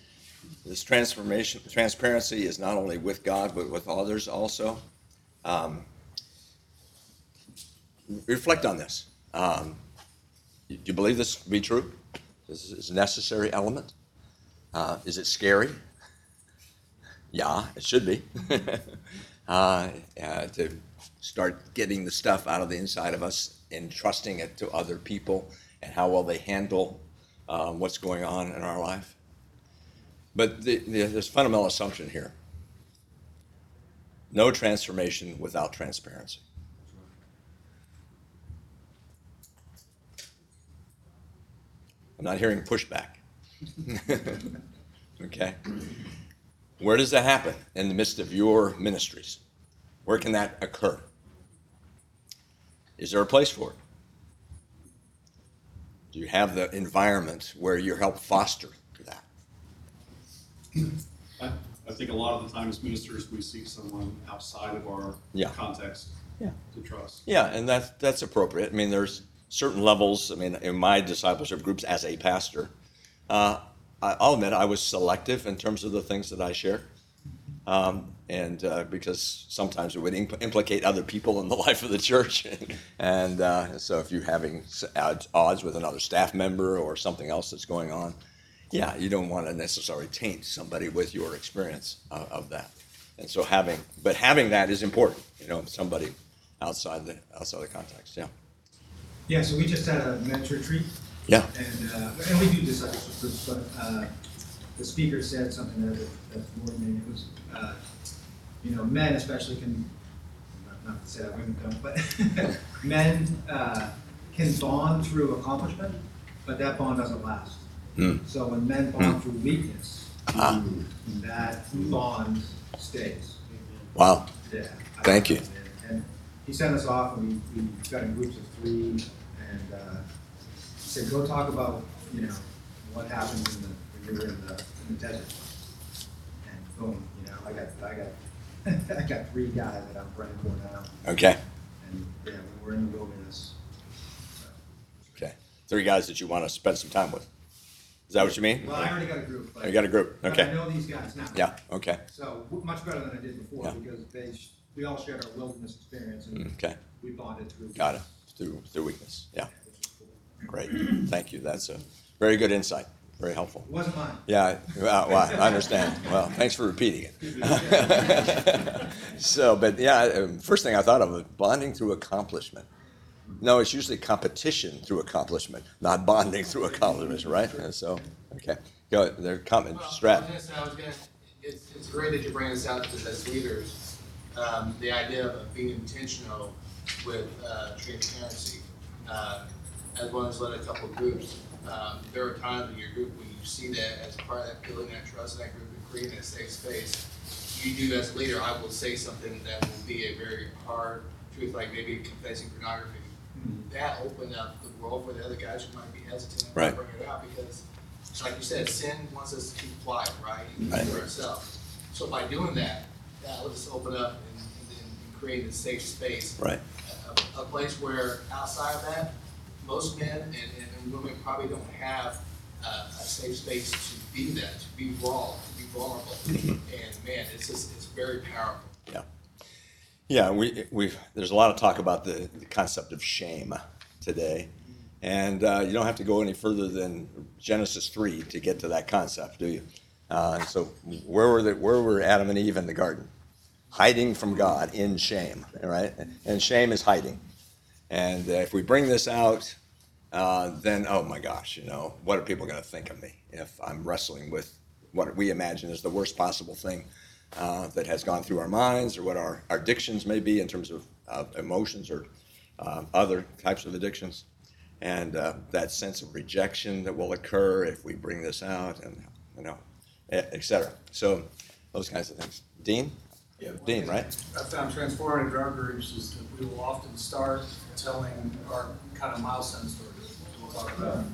This transformation, transparency is not only with God, but with others also. Um, reflect on this. Um, do you believe this to be true? Is a necessary element. Uh, is it scary? Yeah, it should be. [LAUGHS] uh, uh, to start getting the stuff out of the inside of us and trusting it to other people and how well they handle uh, what's going on in our life. But the, the, there's a fundamental assumption here no transformation without transparency. I'm not hearing pushback. [LAUGHS] okay? Where does that happen? In the midst of your ministries. Where can that occur? Is there a place for it? Do you have the environment where you help foster that? I, I think a lot of the times ministers, we seek someone outside of our Yeah. context Yeah. to trust. Yeah, and that's that's appropriate. I mean, there's certain levels. I mean, in my discipleship groups as a pastor, uh, I'll admit I was selective in terms of the things that I share. um, and uh, because sometimes it would impl- implicate other people in the [LAUGHS] life of the church, [LAUGHS] and uh, so if you're having odds odds with another staff member or something else that's going on, yeah, you don't want to necessarily taint somebody with your experience of, of that. And so having, but having that is important. You know, somebody outside the outside the context. Yeah. Yeah, so we just had a men's retreat, Yeah. and, uh, and we do discipleship groups, but, uh, the speaker said something that, that's more than, it was, uh, you know, men especially can, not- not to say that women don't, but [LAUGHS] men, uh, can bond through accomplishment, but that bond doesn't last. Hmm. So when men bond through weakness, Ah, that bond stays. wow. Yeah. Thank you. And he sent us off, and we, we got in groups of three, and, uh, said, go talk about, you know, what happens in the, when you're in the, in the desert. And boom, you know, I got, I got, [LAUGHS] I got three guys that I'm praying for now, Okay. and, yeah, when we're in the wilderness. Okay. Three guys that you want to spend some time with. Is that what you mean? Well, I already got a group, but. You got a group. but Okay. I know these guys now. Yeah. Okay. So, w- much better than I did before, Yeah. because they, sh- we all shared our wilderness experience, and Okay. we bonded through. Got it. Through through weakness. Yeah. which is cool. Great. Thank you. That's a very good insight. Very helpful. It wasn't mine. Yeah, well, well, I understand. Well, thanks for repeating it. [LAUGHS] so, but yeah, um, first thing I thought of was bonding through accomplishment. No, it's usually competition through accomplishment, not bonding through accomplishment, right? And so, okay, go. There, comment, Well, Strat. I was I was gonna, it's, it's great that you bring this out to as leaders, um, the idea of being intentional with, uh, transparency. Uh, as well as led a couple of groups. Um, there are times in your group when you see that as part of that building that trust in that group and creating a safe space. You do as a leader, I will say something that will be a very hard truth, like maybe confessing pornography. That opened up the world for the other guys who might be hesitant to Right. bring it out because, like you said, sin wants us to keep quiet, right? Even Right. For ourselves. So by doing that, that will just open up and, and, and create a safe space Right. A, a place where outside of that, most men and, and women probably don't have a, a safe space to be that, to be raw, to be vulnerable. And man, it's just, it's very powerful. Yeah. Yeah, we, we, there's a lot of talk about the, the concept of shame today. And uh, you don't have to go any further than Genesis 3 to get to that concept, do you? Uh, so, where were, the, where were Adam and Eve in the garden? Hiding from God in shame, right? And shame is hiding. And if we bring this out, uh, then, oh my gosh, you know, what are people going to think of me if I'm wrestling with what we imagine is the worst possible thing uh, that has gone through our minds or what our, our addictions may be in terms of uh, emotions or uh, other types of addictions? And uh, that sense of rejection that will occur if we bring this out and, you know, et cetera. So, those kinds of things. Dean? Yeah. Dean, right? I found transformative drug groups is that we will often start telling our kind of milestone stories. We'll talk about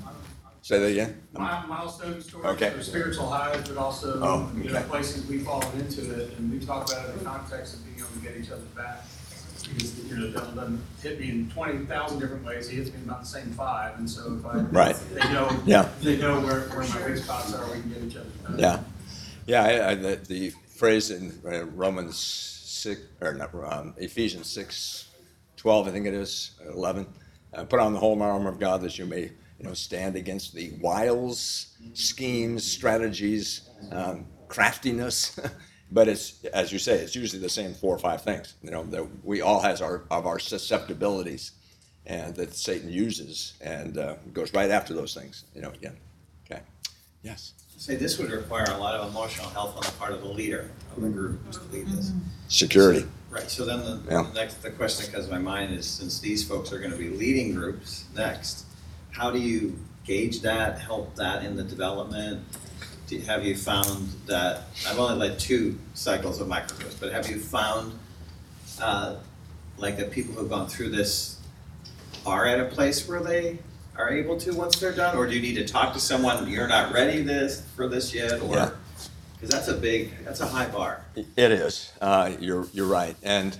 Say that again? mi- milestone stories Okay. or spiritual highs, but also, Oh, you know, okay. places we've fallen into it. And we talk about it in the context of being able to get each other back. Because, you know, Dylan doesn't hit me in twenty thousand different ways. He hits me about the same five. And so if I. Right. They know. Yeah. They know where, where my weak spots are, we can get each other back. Yeah, yeah. I, I, the, the phrase in Romans six or not um, Ephesians six, twelve, I think it is eleven. Uh, put on the whole armor of God that you may, you know, stand against the wiles, schemes, strategies, um, craftiness. [LAUGHS] but it's as you say, it's usually the same four or five things. You know that we all has our of our susceptibilities, and that Satan uses and uh, goes right after those things. You know, again. Okay. Yes. Say this would require a lot of emotional health on the part of the leader of the group who's to lead this. Security. Right, so then the, Yeah. the next, the question that comes to my mind is, since these folks are gonna be leading groups next, how do you gauge that, help that in the development? Do, have you found that, I've only led two cycles of microgroups, but have you found, uh, like that people who've gone through this are at a place where they are able to once they're done, or do you need to talk to someone, you're not ready this, for this yet, Yeah. or? Cause that's a big, that's a high bar. It is. Uh, you're you're right. And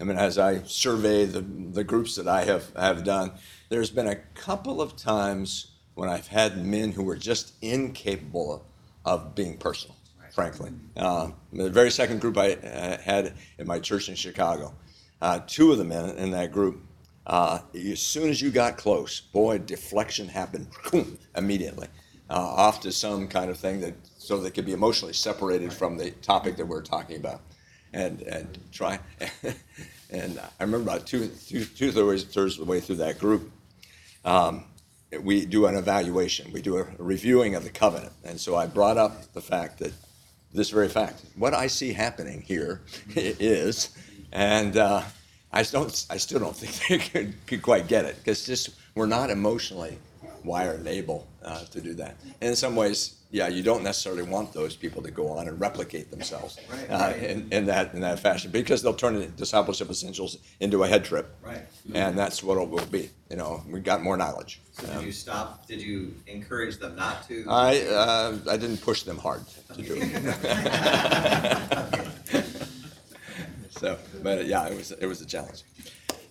I mean, as I survey the the groups that I have have done, there's been a couple of times when I've had men who were just incapable of, being personal. Frankly, uh, the very second group I uh, had in my church in Chicago, uh, two of the men in that group, uh, as soon as you got close, boy, deflection happened immediately, uh, off to some kind of thing that so they could be emotionally separated from the topic that we're talking about, and and try. [LAUGHS] and I remember about two two two thirds of the way through that group, um, we do an evaluation. We do a reviewing of the covenant, and so I brought up the fact that this very fact, what I see happening here [LAUGHS] is, and uh, I don't, I still don't [LAUGHS] think they could, could quite get it because just we're not emotionally wired and able uh, to do that. And in some ways, yeah, you don't necessarily want those people to go on and replicate themselves Right, uh, right. in, in that in that fashion because they'll turn discipleship essentials into a head trip, Right. and that's what it will be. You know, we got more knowledge. So did you stop, did you encourage them not to? I uh, I didn't push them hard to do it. [LAUGHS] so, but yeah, it was it was a challenge.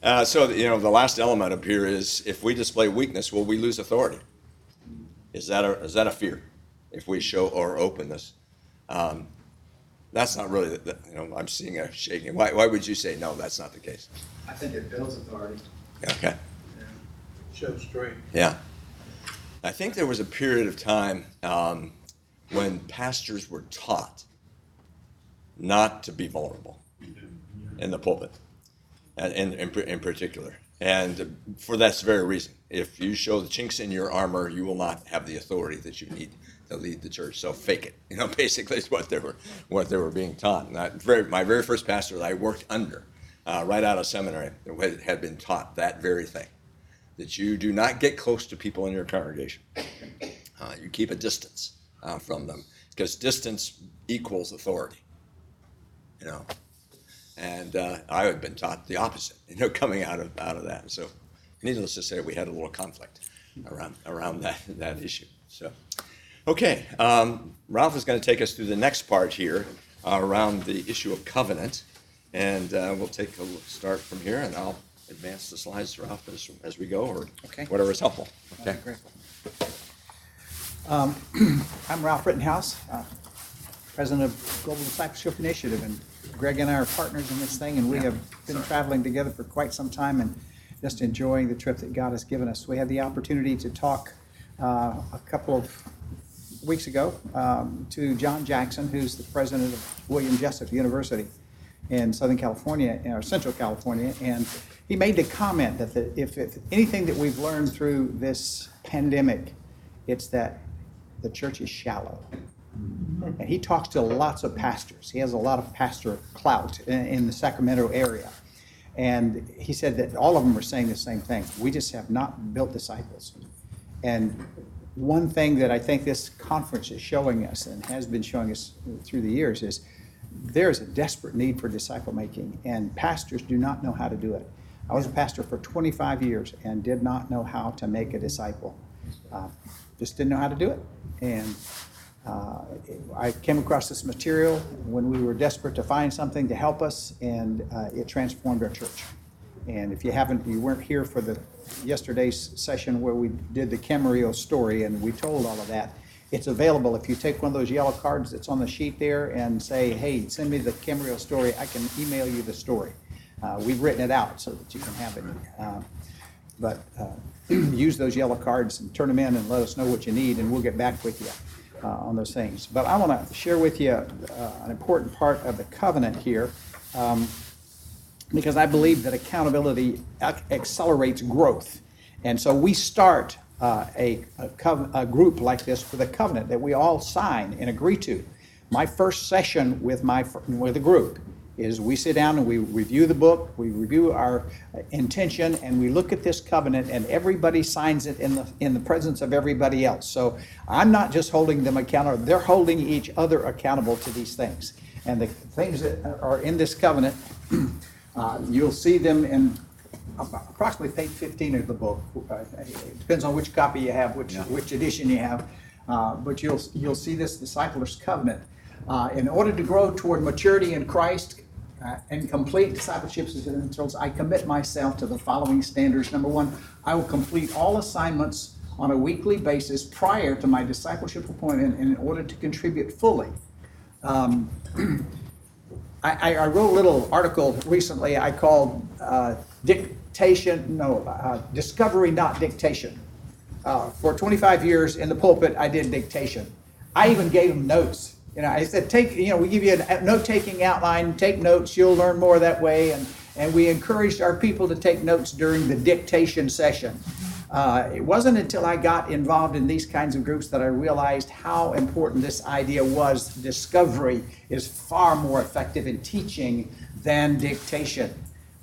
Uh, so you know, the last element up here is if we display weakness, will we lose authority? Is that a is that a fear? If we show our openness, um, that's not really. The, you know, I'm seeing a shaking. Why why would you say no? That's not the case. I think it builds authority. Okay. Show strength. Yeah. I think there was a period of time um, when pastors were taught not to be vulnerable in the pulpit, in, in, in particular. And for that very reason, if you show the chinks in your armor, you will not have the authority that you need to lead the church. So fake it. You know, [LAUGHS] basically, is what they were what they were being taught. Very, my very first pastor that I worked under, uh, right out of seminary, had been taught that very thing that you do not get close to people in your congregation. Uh, you keep a distance uh, from them because distance equals authority. You know, and uh, I had been taught the opposite. You know, [LAUGHS] coming out of out of that. So, needless to say, we had a little conflict around around that that issue. So, okay, um, Ralph is going to take us through the next part here uh, around the issue of covenant, and uh, we'll take a look- start from here, and I'll advance the slides, Ralph, as, as we go, or Okay. whatever is helpful. Okay. Um, [CLEARS THROAT] I'm Ralph Rittenhouse, uh, President of Global Discipleship Initiative, and Greg and I are partners in this thing, and we have been traveling together for quite some time and just enjoying the trip that God has given us. We had the opportunity to talk uh, a couple of weeks ago um, to John Jackson, who's the president of William Jessup University in Southern California, or Central California, and he made the comment that the, if, if anything that we've learned through this pandemic, it's that the church is shallow. And he talks to lots of pastors. He has a lot of pastor clout in, in the Sacramento area. And he said that all of them are saying the same thing. We just have not built disciples. And one thing that I think this conference is showing us and has been showing us through the years is there's a desperate need for disciple making, and pastors do not know how to do it. I was a pastor for 25 years and did not know how to make a disciple. Uh, just didn't know how to do it. And uh, I came across this material when we were desperate to find something to help us, and uh, it transformed our church. And if you haven't, you weren't here for the yesterday's session where we did the Camarillo story and we told all of that. It's available if you take one of those yellow cards that's on the sheet there and say, "Hey, send me the Camarillo story." I can email you the story. Uh, we've written it out so that you can have it. Uh, but uh, [CLEARS THROAT] use those yellow cards and turn them in and let us know what you need, and we'll get back with you uh, on those things. But I want to share with you uh, an important part of the covenant here. Um, because I believe that accountability ac- accelerates growth. And so we start uh, a, a, a group like this with a covenant that we all sign and agree to. My first session with my with a group is we sit down and we review the book, we review our intention, and we look at this covenant, and everybody signs it in the in the presence of everybody else. So I'm not just holding them accountable; they're holding each other accountable to these things. And the things that are in this covenant. [CLEARS THROAT] Uh, You'll see them in approximately page 15 of the book. Uh, It depends on which copy you have, which, which edition you have. Uh, But you'll, you'll see this disciples covenant. Uh, In order to grow toward maturity in Christ uh, and complete discipleship essentials, I commit myself to the following standards. Number one, I will complete all assignments on a weekly basis prior to my discipleship appointment in order to contribute fully. Um, [CLEARS THROAT] I, I- I wrote a little article recently I called uh, Dictation, no, uh, Discovery, Not Dictation. Uh, For 25 years in the pulpit, I did dictation. I even gave them notes. You know, I said, take, you know, we give you a note-taking outline, take notes, you'll learn more that way. And, and we encouraged our people to take notes during the dictation session. Uh, it wasn't until I got involved in these kinds of groups that I realized how important this idea was. Discovery is far more effective in teaching than dictation.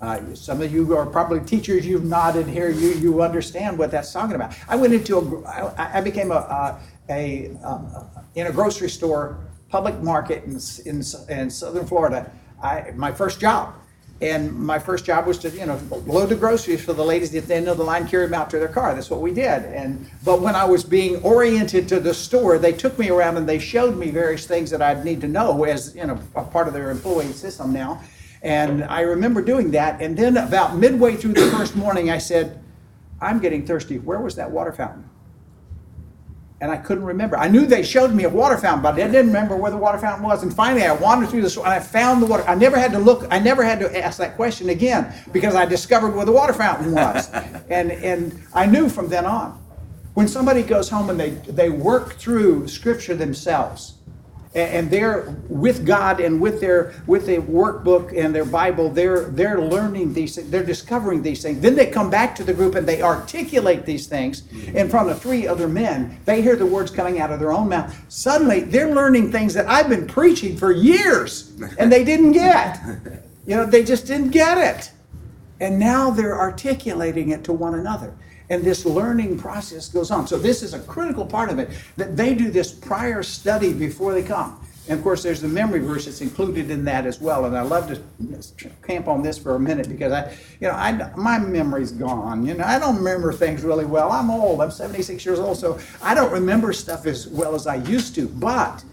Uh, some of you are probably teachers. You've nodded here. You you understand what that's talking about. I went into a. I, I became a a, a um, in a grocery store, public market in in, in southern Florida. I my first job. And my first job was to, you know, load the groceries for the ladies at the end of the line, carry them out to their car. That's what we did. And but when I was being oriented to the store, they took me around and they showed me various things that I'd need to know as you know a part of their employee system now. And I remember doing that. And then about midway through the first morning, I said, "I'm getting thirsty. Where was that water fountain?" And I couldn't remember. I knew they showed me a water fountain, but I didn't remember where the water fountain was. And finally, I wandered through the store and I found the water. I never had to look. I never had to ask that question again because I discovered where the water fountain was, [LAUGHS] and and I knew from then on. When somebody goes home and they they work through Scripture themselves, and, and they're with God and with their with the workbook and their Bible, they're they're learning these things, they're discovering these things. Then they come back to the group and they articulate these things mm-hmm. in front of three other men. They hear the words coming out of their own mouth. Suddenly they're learning things that I've been preaching for years and they didn't get. [LAUGHS] You know, they just didn't get it. And now they're articulating it to one another. And this learning process goes on. So this is a critical part of it, that they do this prior study before they come. And of course, there's the memory verse that's included in that as well. And I love to camp on this for a minute because I, you know, I, my memory's gone. You know, I don't remember things really well. I'm old. I'm 76 years old, so I don't remember stuff as well as I used to. But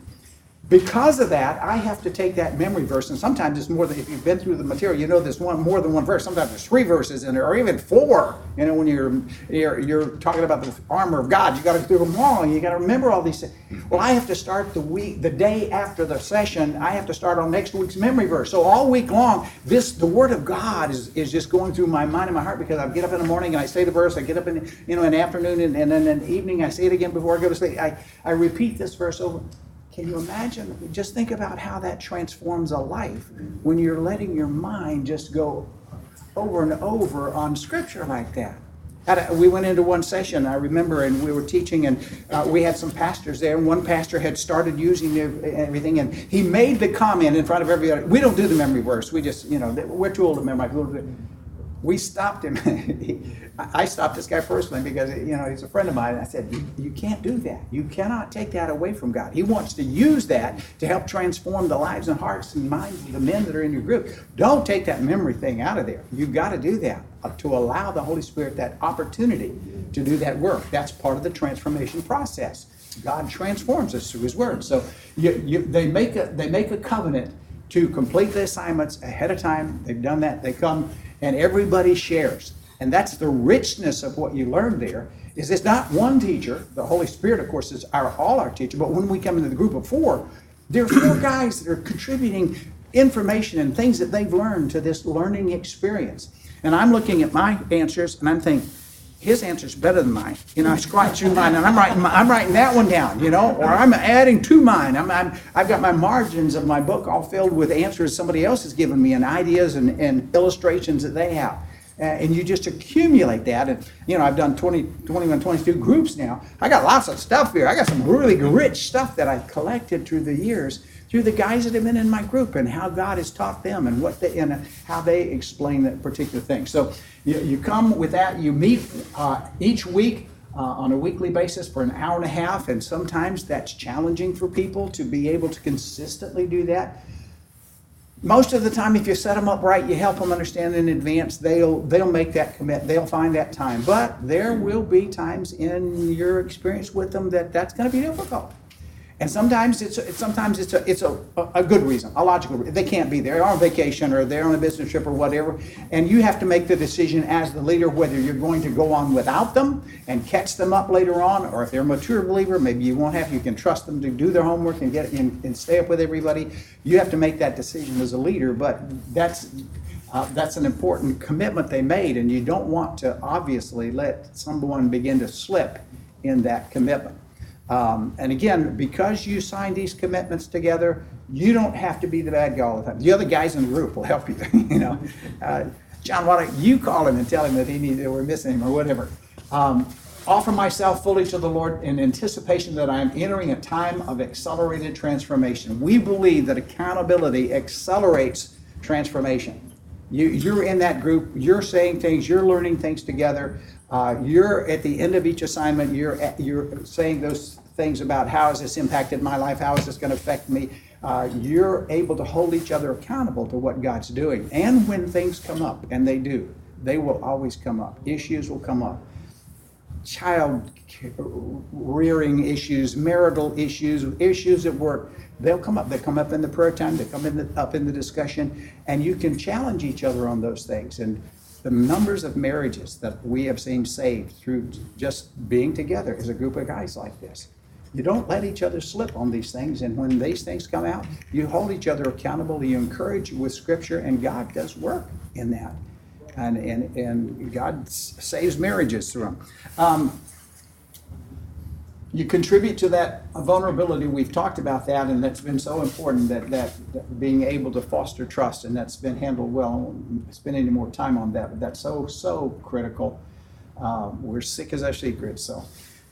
because of that, I have to take that memory verse, and sometimes it's more than if you've been through the material, you know there's one more than one verse. Sometimes there's three verses in there, or even four. You know, when you're you're, you're talking about the armor of God, you got to do them all. You got to remember all these things. Well, I have to start the week, the day after the session. I have to start on next week's memory verse. So all week long, this the Word of God is, is just going through my mind and my heart because I get up in the morning and I say the verse. I get up in you know in the afternoon and, and then in the evening I say it again before I go to sleep. I I repeat this verse over. Can you imagine? Just think about how that transforms a life when you're letting your mind just go over and over on scripture like that. We went into one session, I remember, and we were teaching, and uh, we had some pastors there, and one pastor had started using everything, and he made the comment in front of everybody, we don't do the memory verse, we just, you know, we're too old to memorize. We'll do it." we stopped him. [LAUGHS] I stopped this guy personally because you know he's a friend of mine. And I said, you, "You can't do that. You cannot take that away from God. He wants to use that to help transform the lives and hearts and minds of the men that are in your group. Don't take that memory thing out of there. You've got to do that uh, to allow the Holy Spirit that opportunity to do that work. That's part of the transformation process. God transforms us through His Word. So you, you, they make a they make a covenant to complete the assignments ahead of time. They've done that. They come and everybody shares. And that's the richness of what you learn there. Is it's not one teacher. The Holy Spirit, of course, is our all our teacher. But when we come into the group of four, there are four [COUGHS] guys that are contributing information and things that they've learned to this learning experience. And I'm looking at my answers and I'm thinking, his answer's better than mine. You know, I scratch through mine and I'm writing, my, I'm writing that one down, you know, or I'm adding to mine. I'm, I'm, I've got my margins of my book all filled with answers somebody else has given me and ideas and, and illustrations that they have. And you just accumulate that. And, you know, I've done 20, 21, 22 groups now. I got lots of stuff here. I got some really rich stuff that I've collected through the years through the guys that have been in my group and how God has taught them and what they and how they explain that particular thing. So you, you come with that. You meet uh, each week uh, on a weekly basis for an hour and a half, and sometimes that's challenging for people to be able to consistently do that. Most of the time, if you set them up right, you help them understand in advance, they'll they'll make that commit. They'll find that time. But there will be times in your experience with them that that's going to be difficult. And sometimes it's, it's sometimes it's a, it's a, a good reason, a logical reason. They can't be there. They're on vacation or they're on a business trip or whatever. And you have to make the decision as the leader whether you're going to go on without them and catch them up later on, or if they're a mature believer, maybe you won't have, you can trust them to do their homework and get and, and stay up with everybody. You have to make that decision as a leader, but that's uh, that's an important commitment they made, and you don't want to obviously let someone begin to slip in that commitment. Um, and again, because you signed these commitments together, you don't have to be the bad guy all the time. The other guys in the group will help you. [LAUGHS] you know, uh, John, why don't you call him and tell him that he that we're missing him or whatever. Um, offer myself fully to the Lord in anticipation that I am entering a time of accelerated transformation. We believe that accountability accelerates transformation. You, you're in that group, you're saying things, you're learning things together. Uh, you're at the end of each assignment, you're, at, you're saying those things about how has this impacted my life, how is this going to affect me. Uh, you're able to hold each other accountable to what God's doing. And when things come up, and they do, they will always come up. Issues will come up. Child rearing issues, marital issues, issues at work, they'll come up. They come up in the prayer time, they come in the, up in the discussion, and you can challenge each other on those things. And the numbers of marriages that we have seen saved through just being together as a group of guys like this. You don't let each other slip on these things, and when these things come out, you hold each other accountable, you encourage with Scripture, and God does work in that. And, and, and God saves marriages through them. Um, you contribute to that vulnerability. We've talked about that, and that's been so important that, that, that being able to foster trust, and that's been handled well. I won't spend any more time on that, but that's so, so critical. Um, we're sick as our secrets. So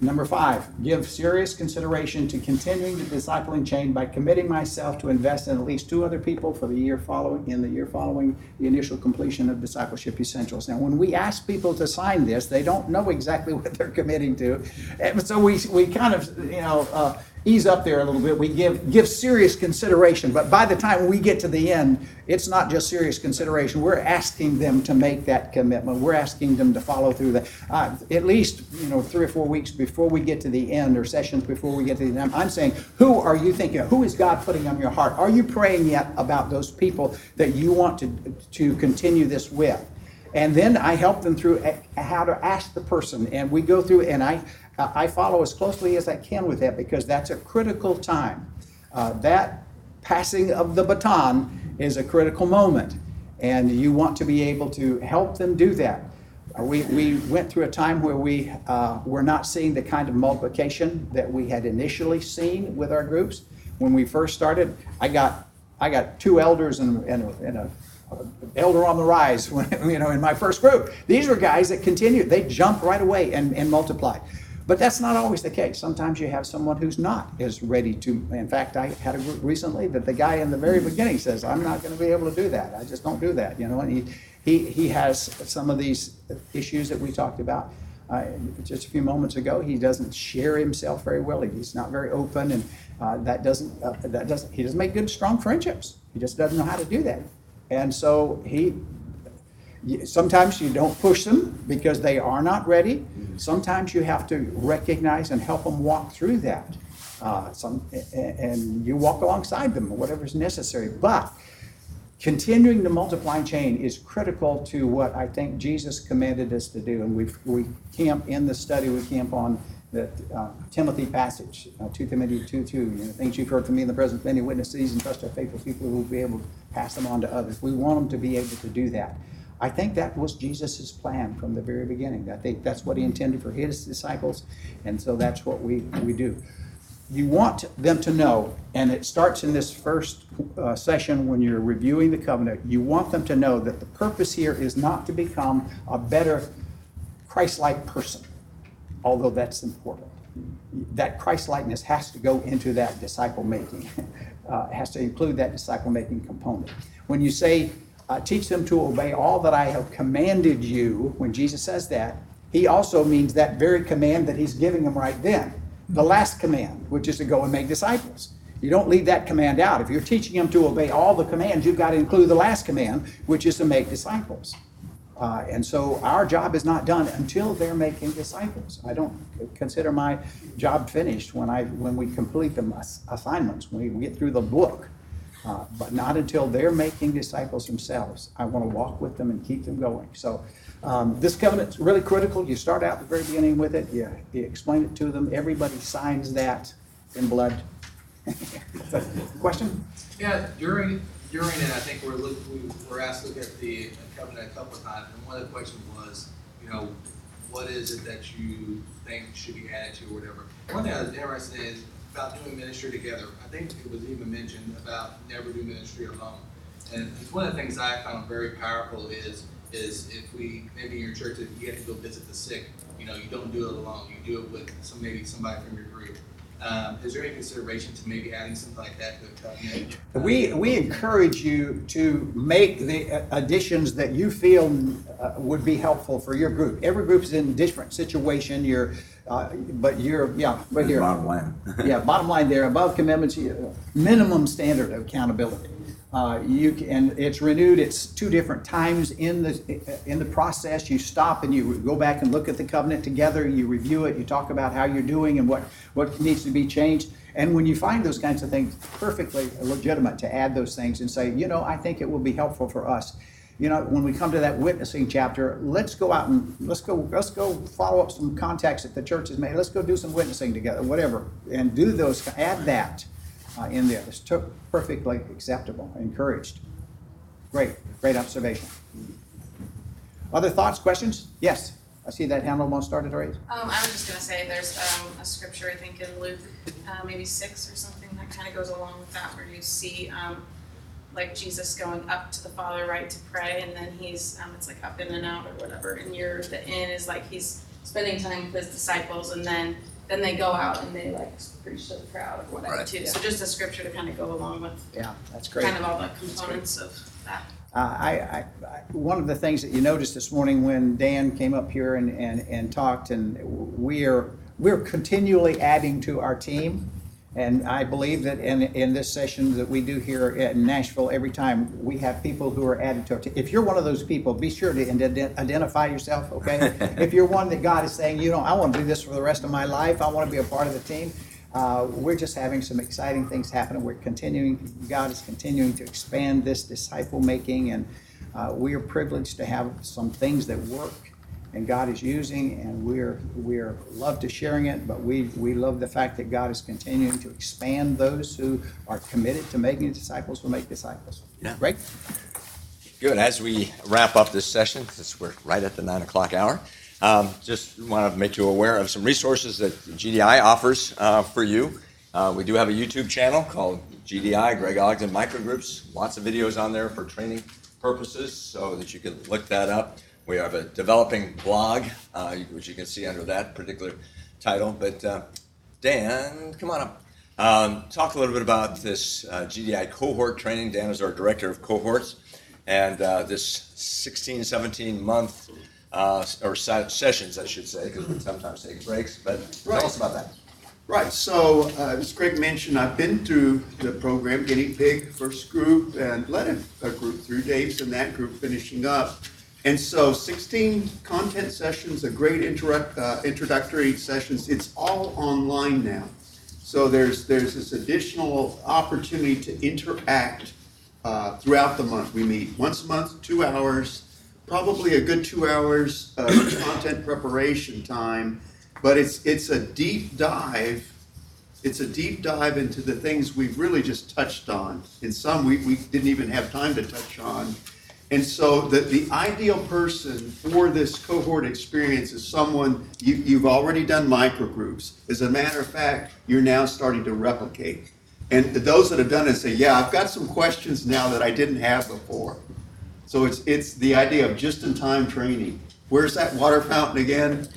Number five, give serious consideration to continuing the discipling chain by committing myself to invest in at least two other people for the year following, in the year following the initial completion of discipleship essentials. Now, when we ask people to sign this, they don't know exactly [LAUGHS] what they're committing to. And so we, we kind of, you know, uh, ease up there a little bit. We give, give serious consideration, but by the time we get to the end, it's not just serious consideration. We're asking them to make that commitment. We're asking them to follow through that. Uh, at least, you know, three or four weeks before we get to the end, or sessions before we get to the end, I'm saying, who are you thinking of? Who is God putting on your heart? Are you praying yet about those people that you want to, to continue this with? And then I help them through how to ask the person, and we go through, and I, I follow as closely as I can with that because that's a critical time. Uh, that passing of the baton is a critical moment, and you want to be able to help them do that. Uh, We, we went through a time where we uh, were not seeing the kind of multiplication that we had initially seen with our groups. When we first started, I got, I got two elders and, and and elder on the rise, when, [LAUGHS] you know, in my first group. These were guys that continued. They jumped right away and, and multiplied. But that's not always the case. Sometimes you have someone who's not as ready to. In fact, I had a group recently that the guy in the very beginning says, "I'm not going to be able to do that. I just don't do that." You know, and he he he has some of these issues that we talked about. Uh, just a few moments ago, he doesn't share himself very well. He's not very open, and uh, that doesn't uh, that doesn't he doesn't make good strong friendships. He just doesn't know how to do that, and so he Sometimes you don't push them because they are not ready. Sometimes you have to recognize and help them walk through that. Uh, some, and you walk alongside them, or is necessary. But continuing the multiplying chain is critical to what I think Jesus commanded us to do. And we, we camp in the study, we camp on the uh, Timothy passage, uh, 2 Timothy 2 2. You know, things you've heard from me in the presence of many witnesses and trust our faithful people who will be able to pass them on to others. We want them to be able to do that. I think that was Jesus' plan from the very beginning. I think that's what he intended for his disciples, and so that's what we, we do. You want them to know, and it starts in this first uh, session when you're reviewing the covenant, you want them to know that the purpose here is not to become a better Christ-like person, although that's important. That Christ-likeness has to go into that disciple making, [LAUGHS] uh, has to include that disciple making component. When you say, uh, teach them to obey all that I have commanded you, when Jesus says that, he also means that very command that he's giving them right then. The last command, which is to go and make disciples. You don't leave that command out. If you're teaching them to obey all the commands, you've got to include the last command, which is to make disciples. Uh, and so our job is not done until they're making disciples. I don't consider my job finished when I when we complete the assignments, when we get through the book. Uh, but not until they're making disciples themselves. I want to walk with them and keep them going. So um, this covenant's really critical. You start out at the very beginning with it. You, you explain it to them. Everybody signs that in blood. [LAUGHS] Question? Yeah, during, during it, I think we're look, we were asked to look at the covenant a couple of times, and one of the questions was, you know, what is it that you think should be added to or whatever. One thing I was interested in is about doing ministry together. I think it was even mentioned about never do ministry alone. And one of the things I found very powerful is, is if we, maybe in your church, if you have to go visit the sick, you know, you don't do it alone, you do it with some, maybe somebody from your group. Um, is there any consideration to maybe adding something like that to the covenant? We, we encourage you to make the additions that you feel uh, would be helpful for your group. Every group is in a different situation, you're, uh, but you're, yeah, right here. Bottom line. [LAUGHS] Yeah, bottom line there, above commitments, you- minimum standard of accountability. Uh, You, c- and it's renewed, it's two different times in the, in the process. You stop and you go back and look at the covenant together, you review it, you talk about how you're doing and what, what needs to be changed. And when you find those kinds of things, perfectly legitimate to add those things and say, you know, I think it will be helpful for us. You know, when we come to that witnessing chapter, let's go out and, let's go, let's go follow up some contacts that the church has made. Let's go do some witnessing together, whatever, and do those, add that uh, in there. It's to- perfectly acceptable, encouraged. Great, great observation. Other thoughts, questions? Yes, I see that hand almost started already. Um, I was just gonna say, there's, um, a scripture, I think in Luke, uh, maybe six or something that kind of goes along with that, where you see, um, like Jesus going up to the Father, right, to pray, and then he's, um, it's like up in and out or whatever, and you're, the in is like he's spending time with his disciples, and then then they go out and they like preach to the crowd or whatever Right. too. So just a scripture to kind of go along with Yeah, that's great. kind of all the components of that. Uh, I, I, I, one of the things that you noticed this morning when Dan came up here and, and, and talked, and we are, we're continually adding to our team. And I believe that in, in this session that we do here in Nashville, every time, we have people who are added to our team. If you're one of those people, be sure to ident- identify yourself, okay? [LAUGHS] If you're one that God is saying, you know, I want to do this for the rest of my life, I want to be a part of the team, uh, we're just having some exciting things happen. We're continuing, God is continuing to expand this disciple making, and uh, we are privileged to have some things that work and God is using, and we're we're love to sharing it. But we we love the fact that God is continuing to expand those who are committed to making disciples will make disciples. Yeah. Right? Good. As we wrap up this session, since we're right at the nine o'clock hour, um, just want to make you aware of some resources that GDI offers uh, for you. Uh, we do have a YouTube channel called GDI, Greg Ogden Microgroups. Lots of videos on there for training purposes so that you can look that up. We have a developing blog, uh, which you can see under that particular title. But uh, Dan, come on up. Um, talk a little bit about this uh, GDI cohort training. Dan is our director of cohorts. And uh, this 16, 17 month, uh, or se- sessions, I should say, because we sometimes take breaks. But tell us about that. Right, so uh, as Greg mentioned, I've been through the program, Guinea Pig, first group, and led a, a group through. Dave's and that group finishing up. And so 16 content sessions, a great uh, introductory sessions. It's all online now. So there's, there's this additional opportunity to interact uh, throughout the month. We meet once a month, two hours, probably a good two hours of [COUGHS] content preparation time. But it's, it's a deep dive it's a deep dive into the things we've really just touched on. In some, we, we didn't even have time to touch on. And so the, the ideal person for this cohort experience is someone, you, you've already done microgroups. As a matter of fact, you're now starting to replicate. And those that have done it say, yeah, I've got some questions now that I didn't have before. So it's, it's the idea of just-in-time training. Where's that water fountain again?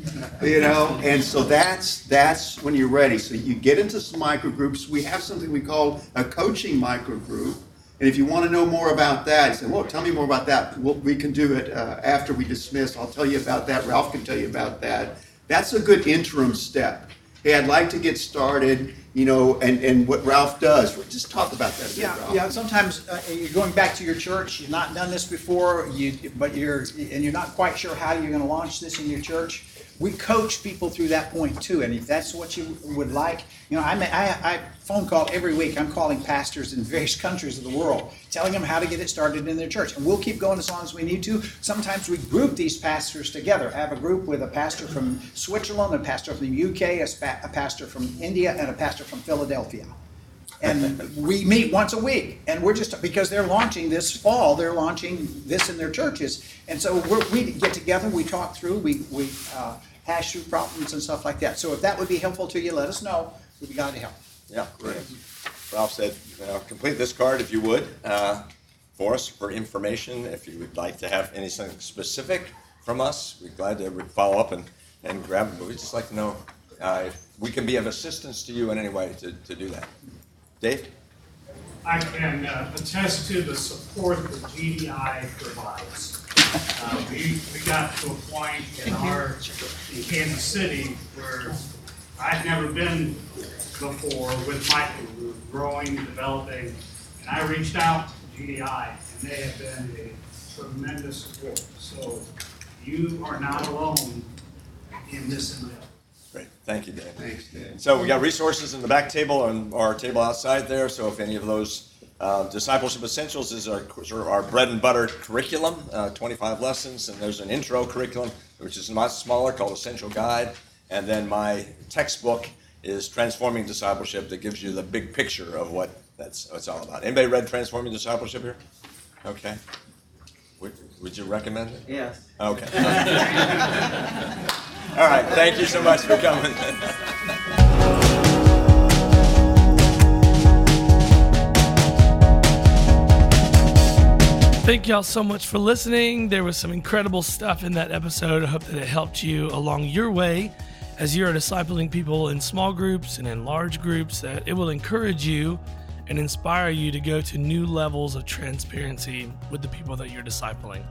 You know, and so that's, that's when you're ready. So you get into some microgroups. We have something we call a coaching microgroup. And if you want to know more about that, you say, well, tell me more about that. Well, we can do it uh, after we dismiss. I'll tell you about that. Ralph can tell you about that. That's a good interim step. Hey, I'd like to get started, you know, and, and what Ralph does. Just talk about that a bit, Yeah, Ralph. yeah, sometimes uh, you're going back to your church, you've not done this before, you, but you're, and you're not quite sure how you're gonna launch this in your church. We coach people through that point too, and if that's what you would like, you know, I, ma- I, I phone call every week, I'm calling pastors in various [LAUGHS] countries of the world, telling them how to get it started in their church, and we'll keep going as long as we need to. Sometimes we group these pastors together, I have a group with a pastor from Switzerland, a pastor from the UK, a, spa- a pastor from India, and a pastor from Philadelphia and we meet once a week and we're just because they're launching this fall they're launching this in their churches and so we get together we talk through we, we uh, hash through problems and stuff like that so if that would be helpful to you let us know we'd be glad to help Yeah, great. Ralph said, know, complete this card if you would, uh, for us, for information. If you would like to have anything specific from us, we're glad to follow up and, and grab it. But we'd just like to know uh, we can be of assistance to you in any way to, to do that. Dave? I can uh, attest to the support that GDI provides. Uh, We, we got to a point in our, in Kansas City where I'd never been before with microgroup, growing, developing, and I reached out to GDI, and they have been a tremendous support. So you are not alone in this endeavor. Great, thank you, Dave. Thanks, Dave. So we got resources in the back table and our table outside there, so if any of those uh, discipleship essentials is our, sort of our bread and butter curriculum, uh, 25 lessons, and there's an intro curriculum, which is much smaller, called Essential Guide, and then my textbook is Transforming Discipleship that gives you the big picture of what that's what it's all about. Anybody read Transforming Discipleship here? Okay. Would, would you recommend it? Yes. Okay. [LAUGHS] All right, thank you so much for coming. Thank y'all so much for listening. There was some incredible stuff in that episode. I hope that it helped you along your way as you're discipling people in small groups and in large groups that it will encourage you and inspire you to go to new levels of transparency with the people that you're discipling.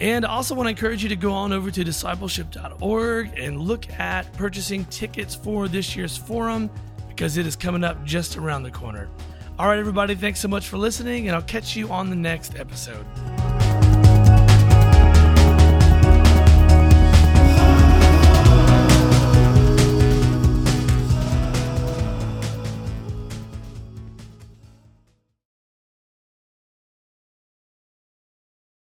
And I also want to encourage you to go on over to discipleship.org and look at purchasing tickets for this year's forum because it is coming up just around the corner. All right, everybody, thanks so much for listening, and I'll catch you on the next episode.